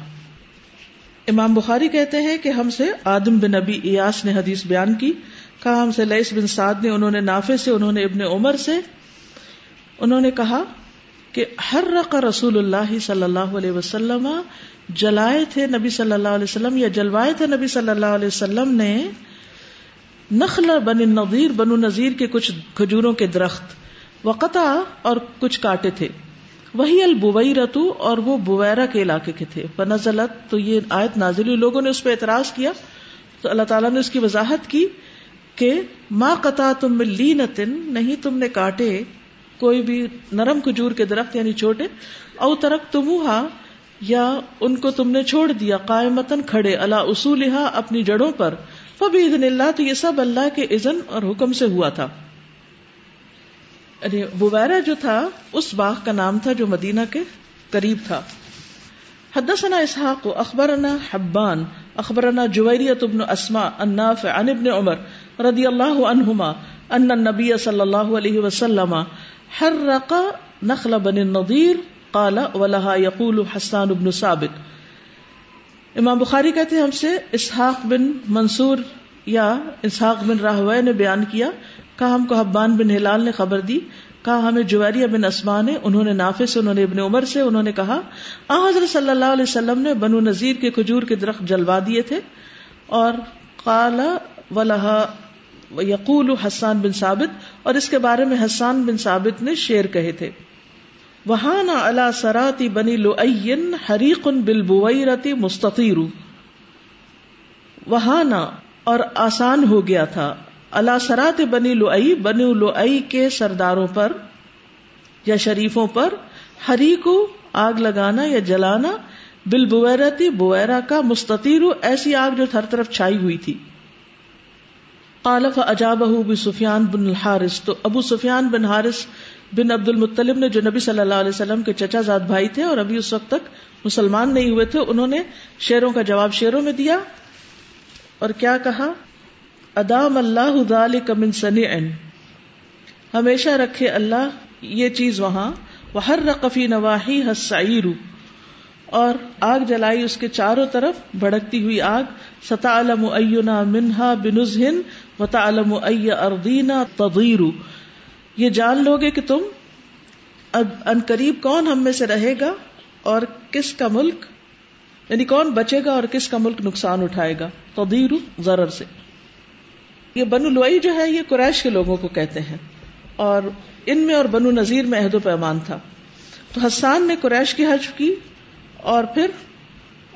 امام بخاری کہتے ہیں کہ ہم سے آدم بن نبی ایاس نے حدیث بیان کی، کہا ہم سے لئیس بن سعد نے، انہوں نے نافع سے، انہوں نے ابن عمر سے، انہوں نے کہا کہ ہر رق رسول اللہ صلی اللہ علیہ وسلم، جلائے تھے نبی صلی اللہ علیہ وسلم یا جلوائے تھے نبی صلی اللہ علیہ وسلم نے نخل بن نظیر بن نذیر کے کچھ کھجوروں کے درخت وقتا اور کچھ کاٹے تھے۔ وہی البوئی رتو اور وہ بویرا کے علاقے کے تھے۔ بنزلت تو یہ آیت نازلی لوگوں نے اس پہ اعتراض کیا۔ تو اللہ تعالیٰ نے اس کی وضاحت کی کہ ماں قطع تم میں لی نہیں تم نے کاٹے کوئی بھی نرم کھجور کے درخت یعنی چھوٹے، او ترک تمہا یا ان کو تم نے چھوڑ دیا قائمتن کھڑے اللہ اصول اپنی جڑوں پر۔ فبی اللہ، تو یہ سب اللہ کے عزن اور حکم سے ہوا تھا۔ یعنی بویرا جو تھا، اس باغ کا نام تھا جو مدینہ کے قریب تھا۔ حدثنا اسحاق، اخبرنا حبان، اخبرنا جویریت ابن اسما النافع عن ابن عمر رضی اللہ عنہما، ان النبی صلی اللہ علیہ وسلم حرق نخل بن النضیر قال ولها يقول حسان بن ثابت. امام بخاری کہتے ہیں ہم سے اسحاق بن منصور یا اسحاق بن راہوے نے بیان کیا، کہا ہم کو حبان بن ہلال نے خبر دی، کہا ہمیں جویریہ بن اسما نے، انہوں نے نافع سے، انہوں نے ابن عمر سے، انہوں نے کہا آ حضرت صلی اللہ علیہ وسلم نے بنو نذیر کے کھجور کے درخت جلوا دیے تھے اور قال ولہا یقول حسان بن ثابت، اور اس کے بارے میں حسان بن ثابت نے شیر کہے تھے۔ وہاں نہ اللہ سراتی بنی لو حریق بل مستطیر وہاں نہ اور آسان ہو گیا تھا۔ اللہ سرات بنی لو بنی لو کے سرداروں پر یا شریفوں پر ہری کو آگ لگانا یا جلانا بل بویرتی بویرا کا مستطیر، ایسی آگ جو ہر طرف چھائی ہوئی تھی۔ قالف اجاب ابو سفیان بن الحارث. تو ابو سفیان بن حارث بن عبد المطلب نے جو نبی صلی اللہ علیہ وسلم کے چچا زاد بھائی تھے اور ابھی اس وقت تک مسلمان نہیں ہوئے تھے، انہوں نے شیروں کا جواب شیروں میں دیا اور کیا کہا؟ ادام اللہ کمن سنی ہمیشہ رکھے اللہ یہ چیز وہاں ہر رقفی نواحی حسائر اور آگ جلائی اس کے چاروں طرف بھڑکتی ہوئی آگ ستا علم اینا منہا بنز ہند و تعلم اردینا یہ جان لو گے کہ تم اب ان قریب کون ہم میں سے رہے گا اور کس کا ملک؟ یعنی کون بچے گا اور کس کا ملک نقصان اٹھائے گا؟ تدیر ضرر سے۔ یہ بنو لوئی جو ہے، یہ قریش کے لوگوں کو کہتے ہیں۔ اور ان میں اور بنو نذیر میں عہد و پیمان تھا۔ تو حسان نے قریش کی حج کی اور پھر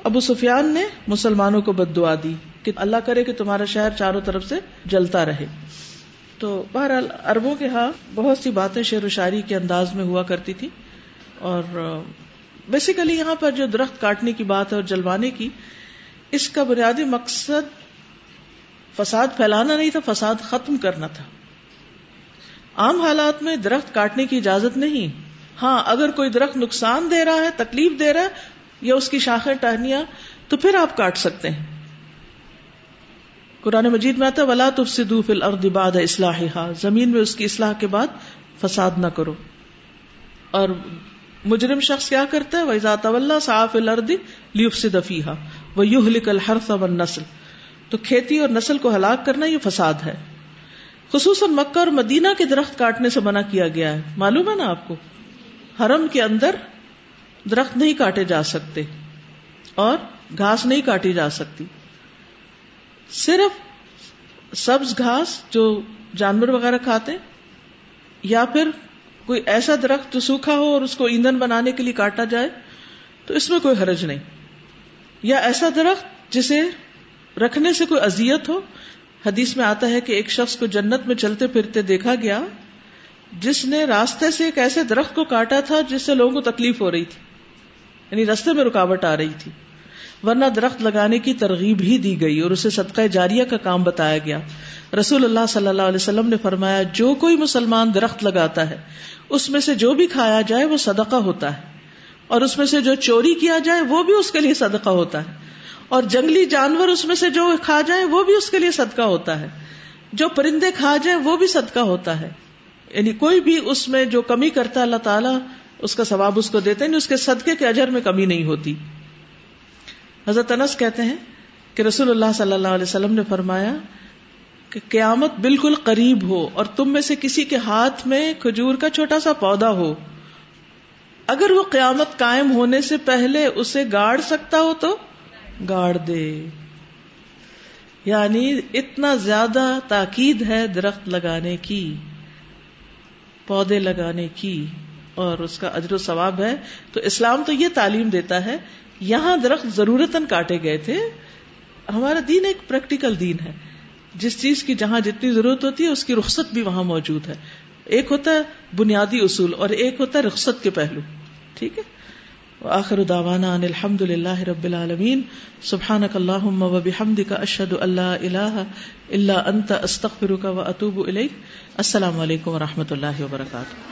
ابو سفیان نے مسلمانوں کو بد دعا دی۔ کہ اللہ کرے کہ تمہارا شہر چاروں طرف سے جلتا رہے۔ تو بہرحال اربوں کے ہاں بہت سی باتیں شعر و شاعری کے انداز میں ہوا کرتی تھی اور بیسیکلی یہاں پر جو درخت کاٹنے کی بات ہے اور جلوانے کی، اس کا بنیادی مقصد فساد پھیلانا نہیں تھا، فساد ختم کرنا تھا۔ عام حالات میں درخت کاٹنے کی اجازت نہیں۔ ہاں اگر کوئی درخت نقصان دے رہا ہے، تکلیف دے رہا ہے یا اس کی شاخیں ٹہنیاں، تو پھر آپ کاٹ سکتے ہیں۔ قرآن مجید میں آتا ولا تفسدوا فی الارض بعد اصلاحها زمین میں اس کی اصلاح کے بعد فساد نہ کرو۔ اور مجرم شخص کیا کرتا ہے، وَإِذَا تَوَلَّا سَعَى فِي الْأَرْضِ لِيُفْسِدَ فِيهَا۔ وَيُهْلِكَ الْحَرْثَ وَالنَّسْلَ۔ تو کھیتی اور نسل کو ہلاک کرنا یہ فساد ہے۔ خصوصاً مکہ اور مدینہ کے درخت کاٹنے سے منع کیا گیا ہے۔ معلوم ہے نا آپ کو؟ حرم کے اندر درخت نہیں کاٹے جا سکتے اور گھاس نہیں کاٹی جا سکتی۔ صرف سبز گھاس جو جانور وغیرہ کھاتے یا پھر کوئی ایسا درخت جو سوکھا ہو اور اس کو ایندھن بنانے کے لیے کاٹا جائے، تو اس میں کوئی حرج نہیں۔ یا ایسا درخت جسے رکھنے سے کوئی اذیت ہو، حدیث میں آتا ہے کہ ایک شخص کو جنت میں چلتے پھرتے دیکھا گیا، جس نے راستے سے ایک ایسے درخت کو کاٹا تھا جس سے لوگوں کو تکلیف ہو رہی تھی یعنی رستے میں رکاوٹ آ رہی تھی۔ ورنہ درخت لگانے کی ترغیب ہی دی گئی اور اسے صدقہ جاریہ کا کام بتایا گیا۔ رسول اللہ صلی اللہ علیہ وسلم نے فرمایا، جو کوئی مسلمان درخت لگاتا ہے، اس میں سے جو بھی کھایا جائے وہ صدقہ ہوتا ہے۔ اور اس میں سے جو چوری کیا جائے، وہ بھی اس کے لیے صدقہ ہوتا ہے۔ اور جنگلی جانور اس میں سے جو کھا جائے، وہ بھی اس کے لیے صدقہ ہوتا ہے۔ جو پرندے کھا جائیں وہ بھی صدقہ ہوتا ہے۔ یعنی کوئی بھی اس میں جو کمی کرتا ہے، اللہ تعالیٰ اس کا ثواب اس کو دیتے ہیں یعنی اس کے صدقے کے اجر میں کمی نہیں ہوتی۔ حضرت انس کہتے ہیں کہ رسول اللہ صلی اللہ علیہ وسلم نے فرمایا کہ قیامت بالکل قریب ہو اور تم میں سے کسی کے ہاتھ میں کھجور کا چھوٹا سا پودا ہو۔ اگر وہ قیامت قائم ہونے سے پہلے اسے گاڑ سکتا ہو تو گاڑ دے۔ یعنی اتنا زیادہ تاکید ہے درخت لگانے کی، پودے لگانے کی اور اس کا اجر و ثواب ہے۔ تو اسلام تو یہ تعلیم دیتا ہے یہاں درخت ضرورت کاٹے گئے تھے۔ ہمارا دین ایک پریکٹیکل دین ہے۔ جس چیز کی جہاں جتنی ضرورت ہوتی ہے، اس کی رخصت بھی وہاں موجود ہے۔ ایک ہوتا ہے بنیادی اصول اور ایک ہوتا ہے رخصت کے پہلو۔ ٹھیک ہے؟ آخر داوانا ان الحمد للہ رب العالمین۔ سبحان اللہ و بحمد کا اشد اللہ اللہ اللہ انت استخر کا و اطوب السلام علیکم و رحمۃ اللہ وبرکاتہ۔